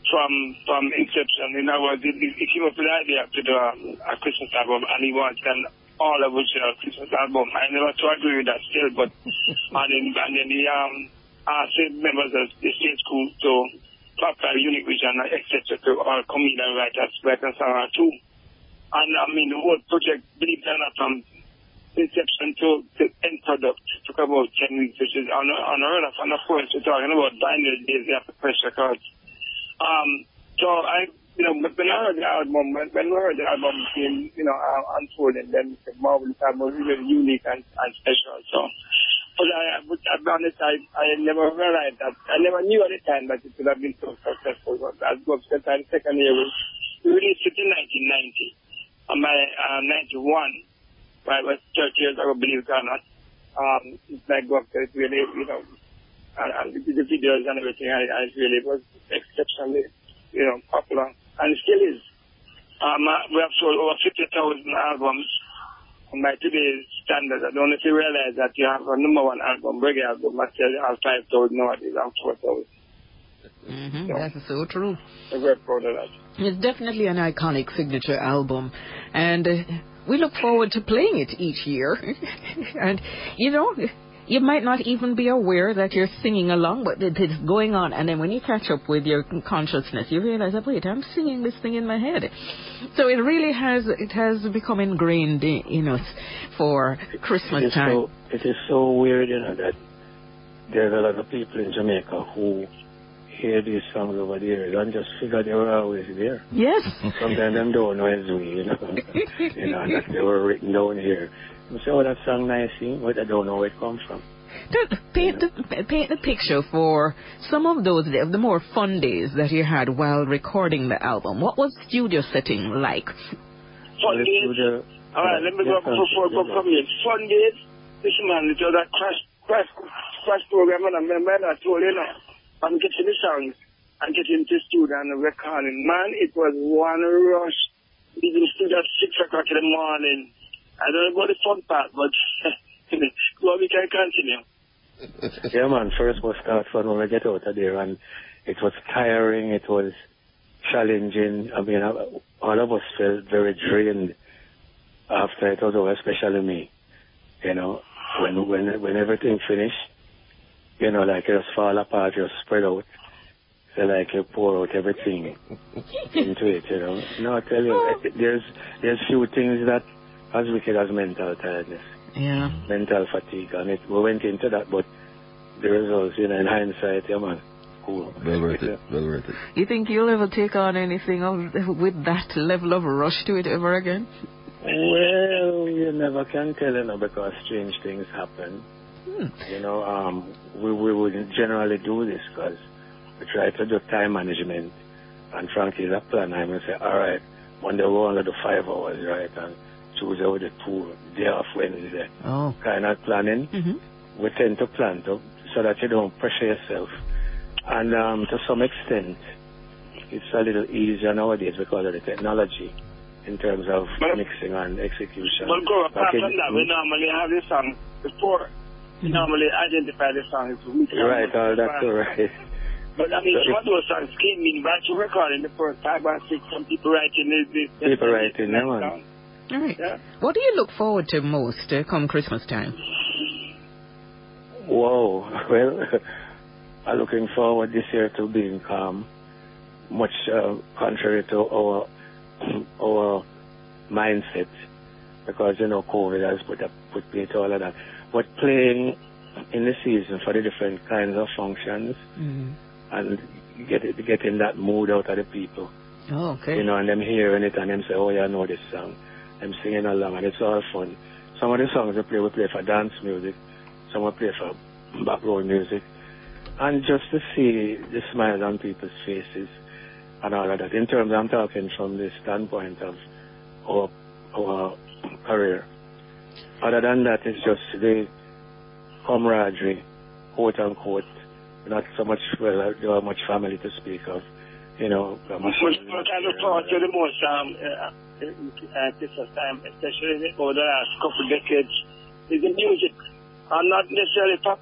K: from from inception. In other words, he, he came up with the idea to do a, a Christmas album, and he wanted an all original Christmas album. I never to agree with that still, but and then and then he um the members of the state school to top five unique vision, etc. to all comedian writers, write a song or two. And I mean, the whole project, believe it or not, from inception to the end product took about 10 weeks, which is on, on a run And of course, we're talking about binary days after press records. Um, so I, you know, when I heard the album, when, when heard the album came, you know, uh, unfolding, then the marvelous album was really unique and, and special. So, but I, would, I'll be honest, I, I never realized that, I never knew at the time that it would have been so successful. But as Bob said, the second year, we released it in 1990 on my uh, 91, right, was 30 years ago, believe it or not. Um, like God said, it really, you know, and, and the, the videos and everything, I, I really was exceptionally, you know, popular, and still is. Um, uh, we have sold over 50,000 albums. And by today's standards, I don't know if you realize that you have a number one album, reggae album, I tell you, have 5,000 nowadays, and 4,000.
A: Mhm, that's so true.
K: I'm very proud of that.
A: It's definitely an iconic signature album, and uh, we look forward to playing it each year. and you know, you might not even be aware that you're singing along, but it is going on. And then when you catch up with your consciousness, you realize, that, wait, I'm singing this thing in my head. So it really has it has become ingrained in, us for Christmas
J: is
A: time.
J: so it is so weird, you know, that there's a lot of people in Jamaica who hear these songs over the years and just figure they were always there.
A: Yes.
J: Sometimes them don't know it's we, you know. you know, that they were written down here. You say, oh, that song nice, but I don't know where it comes from.
A: Don't- Paint the, paint the picture for some of those of the more fun days that you had while recording the album. What was studio setting like?
K: Fun days.
J: do
K: All right, let me go
J: yeah,
K: before before I go
J: yeah.
K: from here. Fun days. This man, it was a crash, crash, crash program, and I remember I told you, know, I'm getting the songs and getting to studio and recording. Man, it was one rush. leaving the studio at 6 o'clock in the morning. I don't know about the fun part, but well, we can continue.
J: yeah, man, first was start fun when we get out of there, and it was tiring, it was challenging. I mean, I- all of us felt very drained after it was over, especially me. You know, when when when everything finished, you know, like it just fall apart, just spread out. So like you pour out everything into it, you know. No, I tell you, oh. there's there's few things that as wicked as mental tiredness
A: Yeah.
J: mental fatigue, and it, we went into that, but the results, you know, in hindsight, yeah, man, cool.
B: Well worth it. Well worth it.
A: You think you'll ever take on anything of, with that level of rush to it ever again?
J: Well, you never can tell, you know, because strange things happen.
A: Hmm.
J: You know, um, we, we would generally do this because we try to do time management. And frankly, a planner. I'm going to say, all right, Monday we're only do five hours, right? And Tuesday we do two, day off Wednesday.
A: Oh.
J: Kind of planning.
A: Mm-hmm.
J: we tend to plan to, so that you don't pressure yourself. And um, to some extent, it's a little easier nowadays because of the technology in terms of
K: But-
J: mixing and execution.
K: But go apart
J: Back
K: from that, we normally have the song before. We normally identify the song as week.
J: Right, all that's all right.
K: But I mean,
J: So
K: some of those songs came in back to recording the first five or six. Some people writing the, the
J: People writing, yeah, man.
A: All right.
K: Yeah.
A: What do you look forward to most uh, come Christmas time?
J: Whoa. Well, I'm looking forward this year to being calm, much uh, contrary to our our mindset, because you know COVID has put up put me to all of that. But playing in the season for the different kinds of functions
A: Mm.
J: and get getting that mood out of the people,
A: Oh, okay.
J: you know, and them hearing it and them say, "Oh, yeah, I know this song," them singing along, and it's all fun. Some of the songs we play, we play for dance music. Some we play for background music. And just to see the smile on people's faces and all of that. In terms, I'm talking from the standpoint of our, our career. Other than that, it's just the camaraderie, quote unquote. Not so much, well, I don't much family to speak of. You know, I'm
K: most um, uh, uh, Christmas time, especially over the last couple of decades, is the music. I'm not necessarily five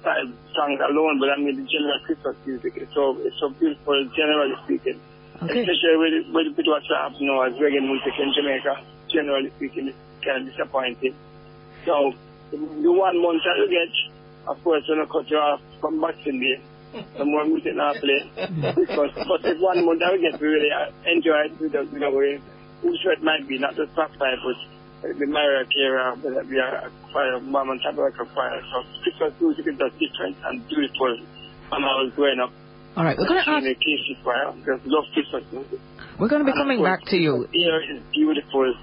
K: songs alone, but I mean the general Christmas music. It's so it's so beautiful, generally speaking.
A: Okay.
K: Especially with with, with what's happening now as reggae music in Jamaica. Generally speaking, it's kind of disappointing. So the one month that you get, of course, when I cut you off from Boxing Day, the more music now play. because but if one month that we get, we really enjoy it without you know we whose it might be not the top five, but the Carey, uh, we are choir, Mormon Tabernacle choir. So Christmas music is just different and beautiful. When I was growing up,
A: All right. We're going to
K: in
A: ask.
K: the choir, just love Christmas music.
A: We're going to be
K: And
A: coming
K: course,
A: back to you.
K: Here is beautiful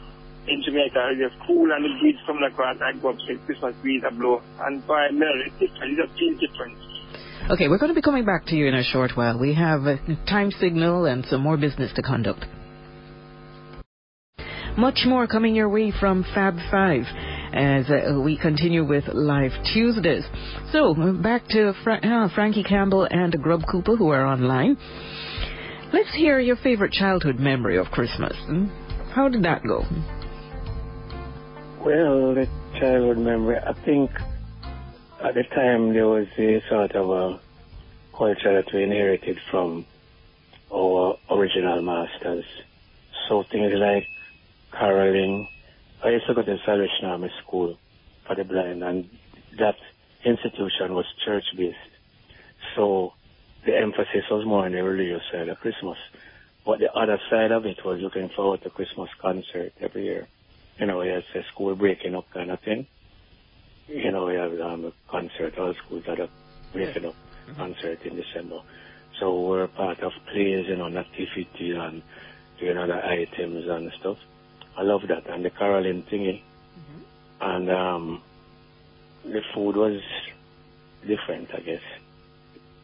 K: in Jamaica. It's cool and the breeze coming across. I go up to Christmas breeze a blow. And by melody, it's different. It just feels different.
A: Okay, we're going to be coming back to you in a short while. We have a time signal and some more business to conduct. Much more coming your way from Fab 5 as uh, we continue with Live Tuesdays. So, back to Fra- uh, Frankie Campbell and Grub Cooper who are online. Let's hear your favorite childhood memory of Christmas. Hmm? How did that go?
J: Well, the childhood memory, I think at the time there was a sort of a culture that we inherited from our original masters. So things like caroling. I used to go to Salvation Army School for the blind, and that institution was church based. So the emphasis was more on the religious side of Christmas. But the other side of it was looking forward to Christmas concert every year. You know, it's a school breaking up kind of thing. You know, we have um, a concert, all schools had a breaking up concert in December. So we're part of plays, you know, nativity and doing other items and stuff. I love that. And the caroling thingy. And um, the food was different, I guess.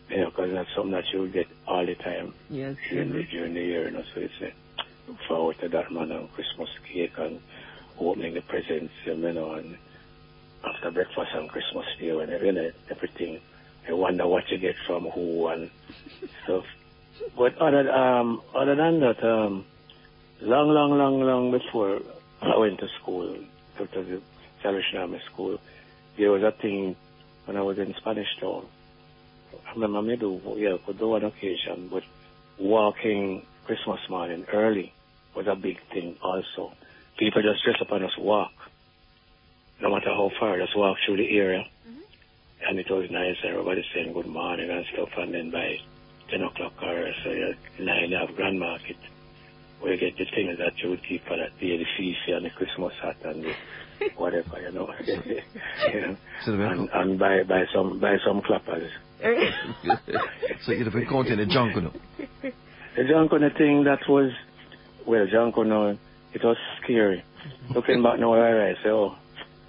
J: You know, because that's something that you get all the time
A: Yes.
J: during the, during the year, you know, so it's a, look forward to that, man, and Christmas cake and opening the presents, you know, and after breakfast on Christmas Day, and you know, everything, I wonder what you get from who and stuff. But other, um, other than that, um, long, long, long, long before I went to school, to, to the Salvation Army School, there was a thing when I was in Spanish Town. I remember maybe, yeah, could do one occasion, but walking Christmas morning early was a big thing also. People just dress up and just walk. No matter how far, just walk through the area. Mm-hmm. And it was nice, everybody saying good morning and stuff, and then by 10 o'clock or so, yeah, 9 you have Grand Market, where you get the things that you would keep for that day, the fifi and the Christmas hat and the whatever, you know. you know.
B: So
J: and and buy, buy some buy some clappers.
B: so you'd have been counting the junk, you know.
J: The junk on the thing that was, well, junk on the, it was scary. Looking back now, I say, oh,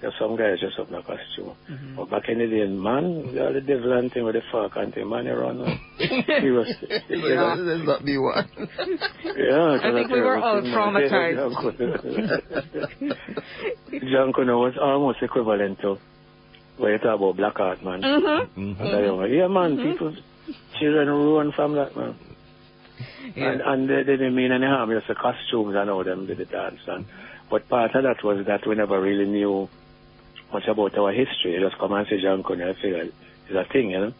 J: there's some guys just up in a costume. But back in the day, man, all the devil and thing with the fuck and thing, man, you run. uh, Seriously.
B: Yeah. Let's not be one.
J: Yeah,
A: I think we were all traumatized.
J: Janko was almost equivalent to when you talk about black art, man.
A: Mm-hmm.
J: And I don't- Yeah, man, people, children run from that, man. And, and they, they didn't mean any harm, just the costumes and all them did the dance. And, but part of that was that we never really knew much about our history. You just come and say Janko, and I figure it's a thing, you know?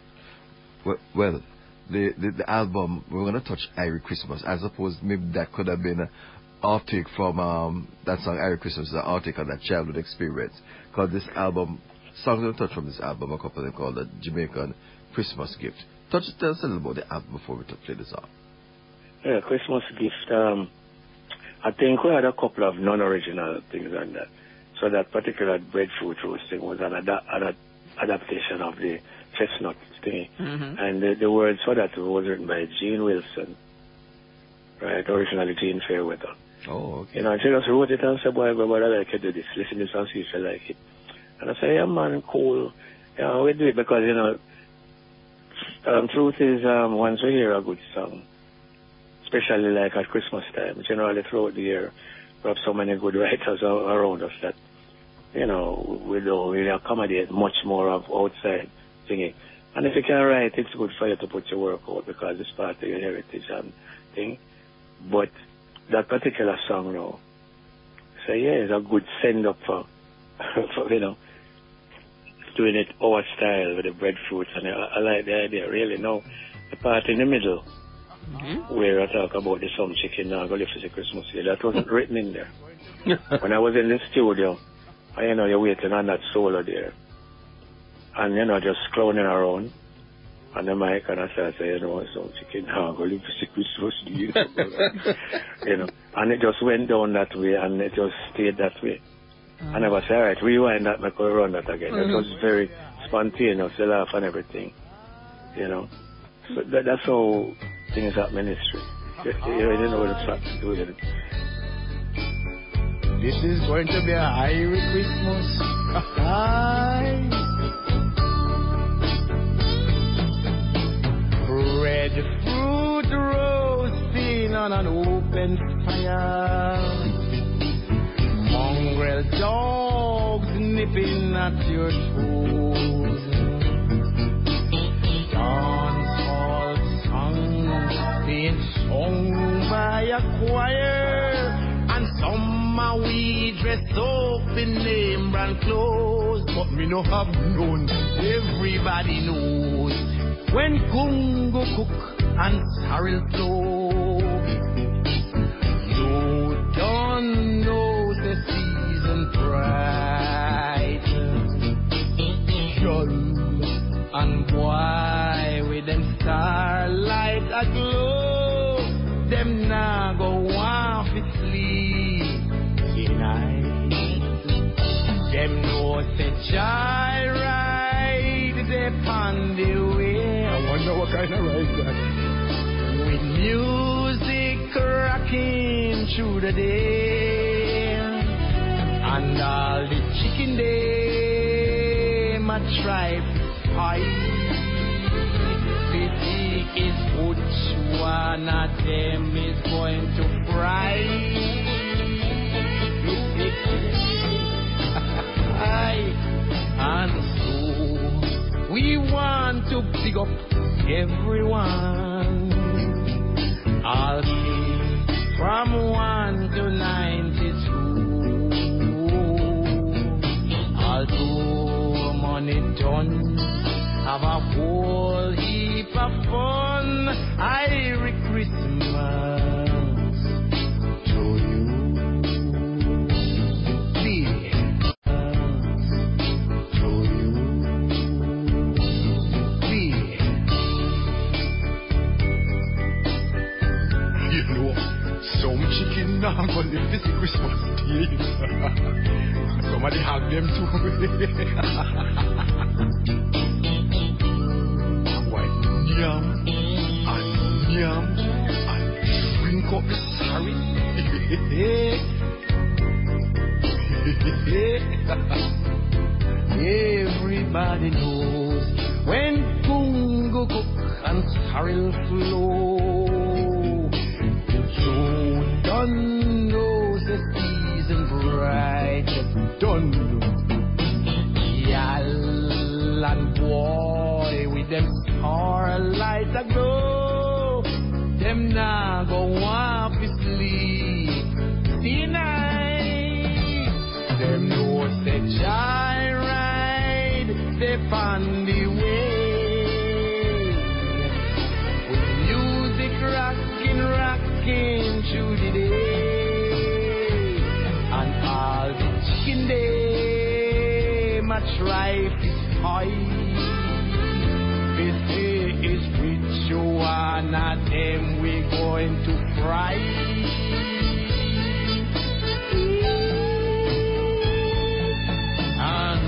B: Well, well the, the the album we're gonna touch Irie Christmas. I suppose maybe that could have been an outtake from um, that song Irie Christmas, an outtake of that childhood experience. Because this album, songs we touch from this album, a couple of them called the Jamaican Christmas Gift. Touch, tell us a little about the album before we play the song.
J: Yeah, Christmas gift. Um, I think we had a couple of non-original things on that. So that particular breadfruit roasting was an, ada- an ad- adaptation of the chestnut thing.
A: Mhm.
J: And the, the words for that was written by Gene Wilson. Right, originally Gene Fairweather.
B: Oh, okay.
J: You know, and she just wrote it and said, boy, go I like to do this. Listen to this and see if you like it. And I say, yeah, man, cool. Yeah, we do it because, you know, um, truth is, um, once we hear a good song, especially like at Christmas time, generally throughout the year, we have so many good writers around us that, you know, we don't really accommodate much more of outside singing. And if you can write, it's good for you to put your work out because it's part of your heritage and thing. But that particular song now, so yeah, it's a good send up for, for you know, doing it our style with the breadfruit, and I, I like the idea really. Now, the part in the middle mm-hmm. where I talk about the song chicken now go live for the Christmas Day, that wasn't written in there. when I was in the studio, I, you know, you're waiting on that solo there, and you know, just clowning around. On the mic, and I saying, you know, some chicken go live Christmas Day. you know, and it just went down that way, and it just stayed that way. And I was all right, rewind that, make run that again. It was very spontaneous, the laugh and everything, you know. So that, that's how things at ministry. You, you really know what it's got to do it.
L: This is going to be a Irish Christmas. Aye. Breadfruit roasting on an open fire. Mongrel dogs nipping at your toes. Dancehall songs being sung by a choir. Are we dressed up in name brand clothes. But me no have none, everybody knows. When Gungo cook and sorrel flow. You don't know say joyride they pon the way. I wonder what kind of ride that. With music rocking through the day, and all the chicken they my tribe. Critique is which one of them is going to fry. digo, everyone. I'll see from 1 to 92. I'll do money done, have a whole heap of fun.
M: I now go Christmas. Somebody them too. Yam and yam and drink up the
L: Everybody knows when Gungo cook and carol flow. Aglow. Them nah go want to sleep. See night. Them know they the way. With music through the day. And all the chicken day, Joanna, them we going to fry. And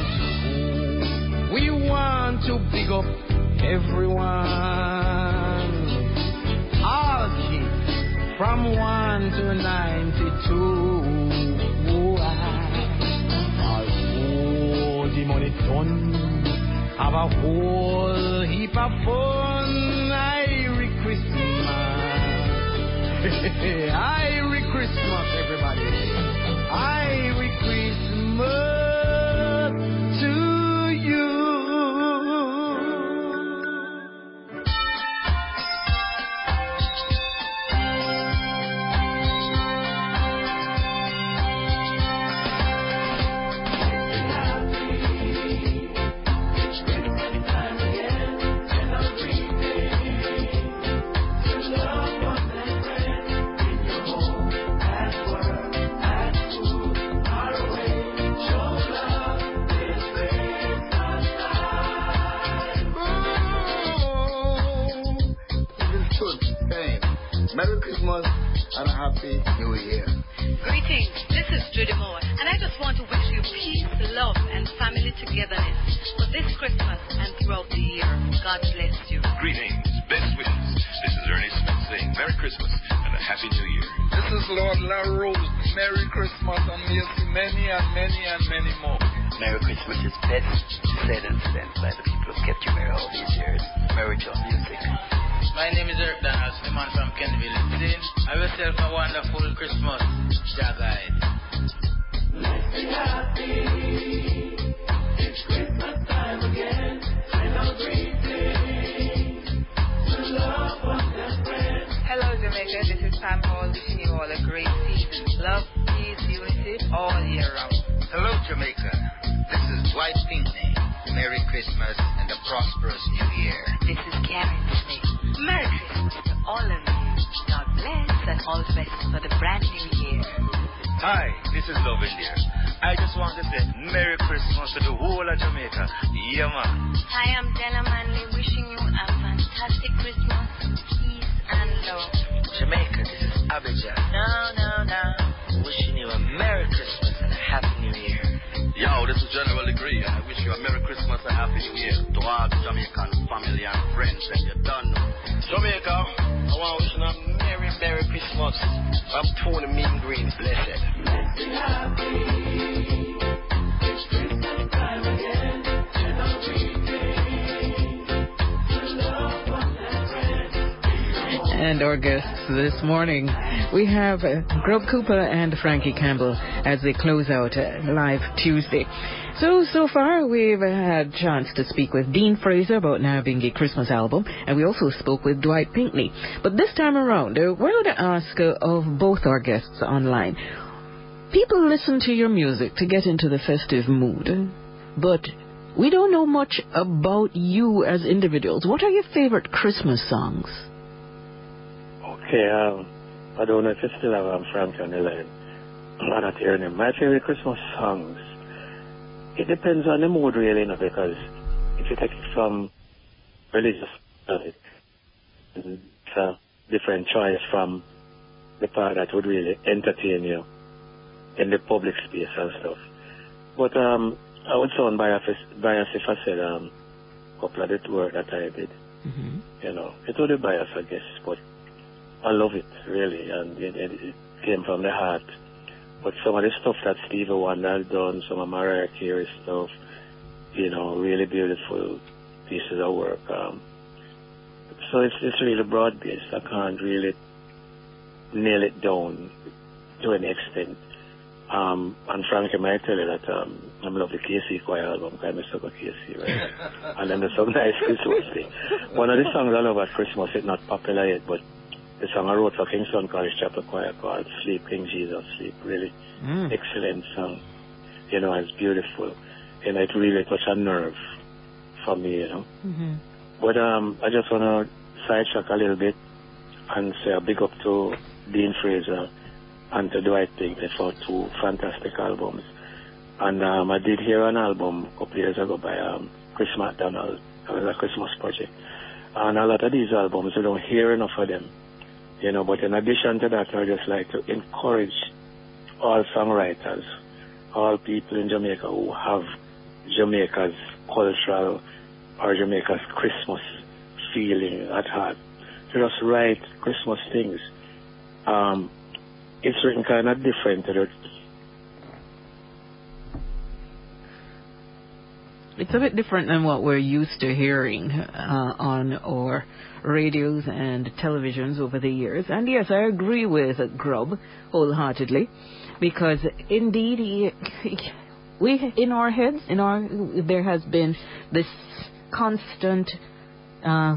L: we want to big up everyone. All kids from 1 to 92. All for the money done. Have a whole heap of fun. Merry Christmas,
N: this
A: morning, we have uh, Grub Cooper and Frankie Campbell as they close out uh, Live Tuesday. So, so far we've had a chance to speak with Dean Fraser about Nyabinghi Christmas album, and we also spoke with Dwight Pinkney. But this time around, uh, we're going to ask of both our guests online. People listen to your music to get into the festive mood, but we don't know much about you as individuals. What are your favorite Christmas songs?
J: Okay, um, I don't know if you still have um, Frank on the line. I'm not hearing him. My favorite Christmas songs. It depends on the mood, really, you know, because if you take it from religious side, it's a different choice from the part that would really entertain you in the public space and stuff. But um, I would sound biased, biased if I said um, couple of the work that I did.
A: Mm-hmm.
J: You know, it would be biased, I guess, but I love it really, and it, it, it came from the heart. But some of the stuff that Stevie Wonder has done, some of Mariah Carey stuff, you know, really beautiful pieces of work. Um, so it's it's really broad based. I can't really nail it down to an extent. Um, and Frankie might tell you that um, I'm love the KC choir album I miss about KC, right? and then there's some nice Christmas thing. One of the songs I love at Christmas, it's not popular yet, but the song I wrote for Kingston College Chapel Choir called Sleep, King Jesus, Sleep. Really
A: Mm.
J: excellent song. You know, it's beautiful. And it really touched a nerve for me, you know.
A: Mm-hmm.
J: But um, I just want to sidetrack a little bit and say a big up to Dean Fraser and to Dwight Pinkney for two fantastic albums. And um, I did hear an album a couple years ago by um, Chris McDonald. It was a Christmas project. And a lot of these albums, we don't hear enough of them. You know, but in addition to that, I'd just like to encourage all songwriters, all people in Jamaica who have Jamaica's cultural or Jamaica's Christmas feeling at heart to just write Christmas things. Um, it's written kind of different. to
A: It's a bit different than what we're used to hearing uh, on our radios and televisions over the years. And yes, I agree with Grub wholeheartedly because indeed he, we in our heads, in our there has been this constant uh,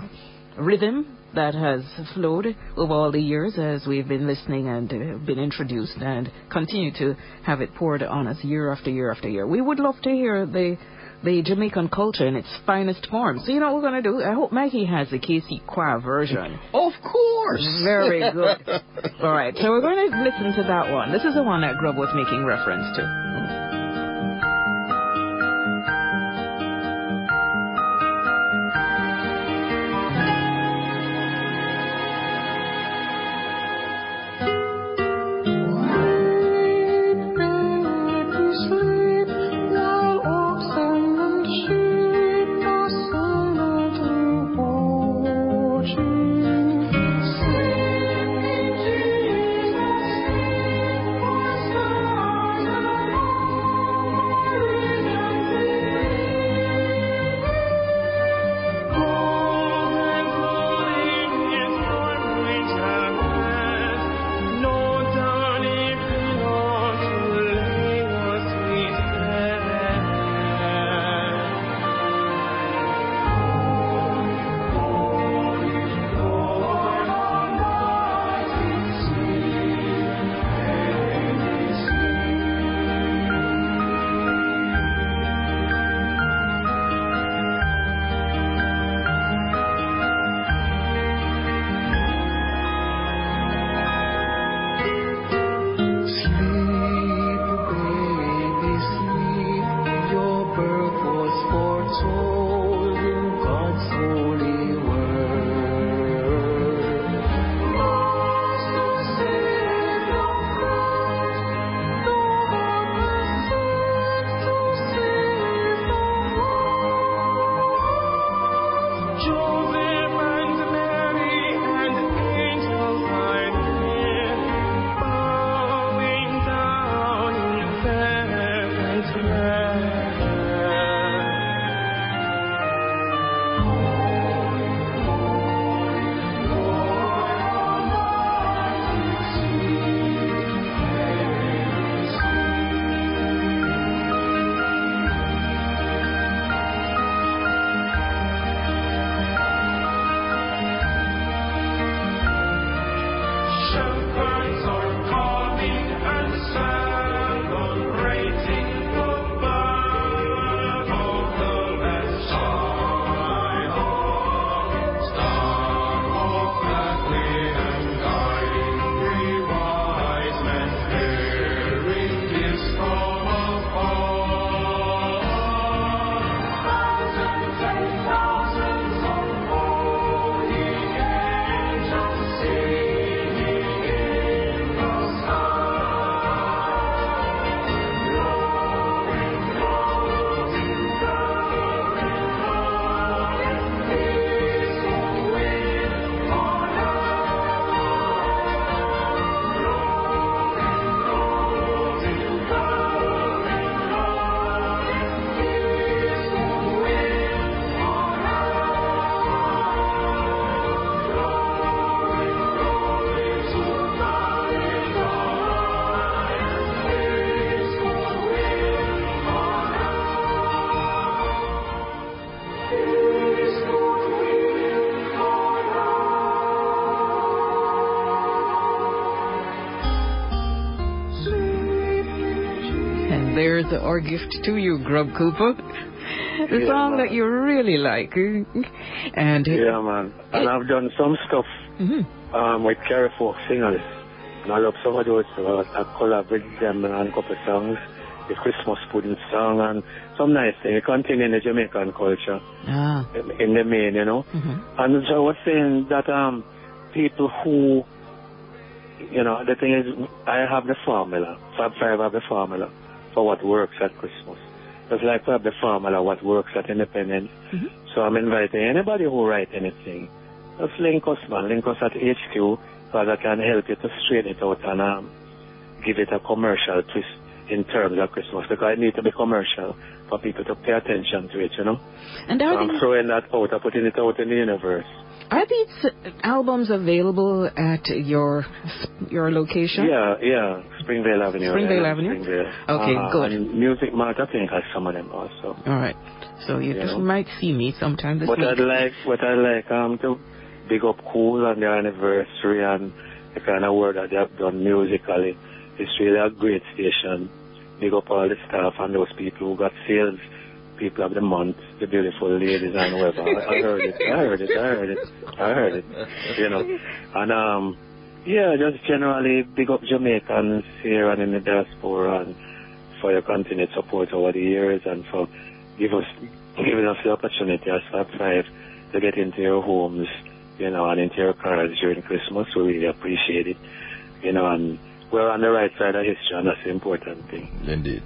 A: rhythm that has flowed over all the years as we've been listening and uh, been introduced and continue to have it poured on us year after year after year. We would love to hear the the Jamaican culture in its finest form. So you know what we're going to do? I hope Maggie has the KC choir version.
B: Of course.
A: Very good. All right, so we're going to listen to that one. This is the one that Grub was making reference to. Our gift to you, Grub Cooper. The
J: Yeah,
A: song
J: man.
A: that you really like. And
J: Yeah, man. And I've done some stuff
A: Mhm.
J: um, with Carifolk Singers. And I love some of those. Uh, I collab with them and a couple of songs. The Christmas pudding song and some nice thing. Continuing the Jamaican culture
A: Ah.
J: in the main, you know. And so I was saying that um, people who, you know, the thing is, I have the formula. Fab Five have the formula for what works at Christmas. Just like we have the formula what works at Independence. So I'm inviting anybody who write anything. Just link us, man. Link us at HQ because I can help you to straighten it out and um, give it a commercial twist in terms of Christmas because it needs to be commercial for people to pay attention to it, you know.
A: And
J: So I'm throwing that out, I'm putting it out in the universe.
A: Are these albums available at your your location?
J: Yeah, yeah, Springvale Avenue.
A: Springvale
J: yeah,
A: Avenue?
J: Springvale.
A: Okay,
J: Uh,
A: good.
J: And Music Mart, I think, has some of them also.
A: All right. So you
J: You
A: just
J: know.
A: might see me sometime this
J: But
A: week.
J: I'd like, what I like, um, to big up Kool on their anniversary and the kind of work that they have done musically. It's really a great station. Big up all the staff and those people who got sales, people of the month, the beautiful ladies and whoever. I, heard it, I heard it, I heard it, I heard it, you know. And, um, yeah, just generally big up Jamaicans here and in the diaspora and for your continued support over the years and for give us, giving us the opportunity as Fab Five to get into your homes, you know, and into your cars during Christmas. We really appreciate it, you know, and we're on the right side of history and that's the important thing.
B: Indeed.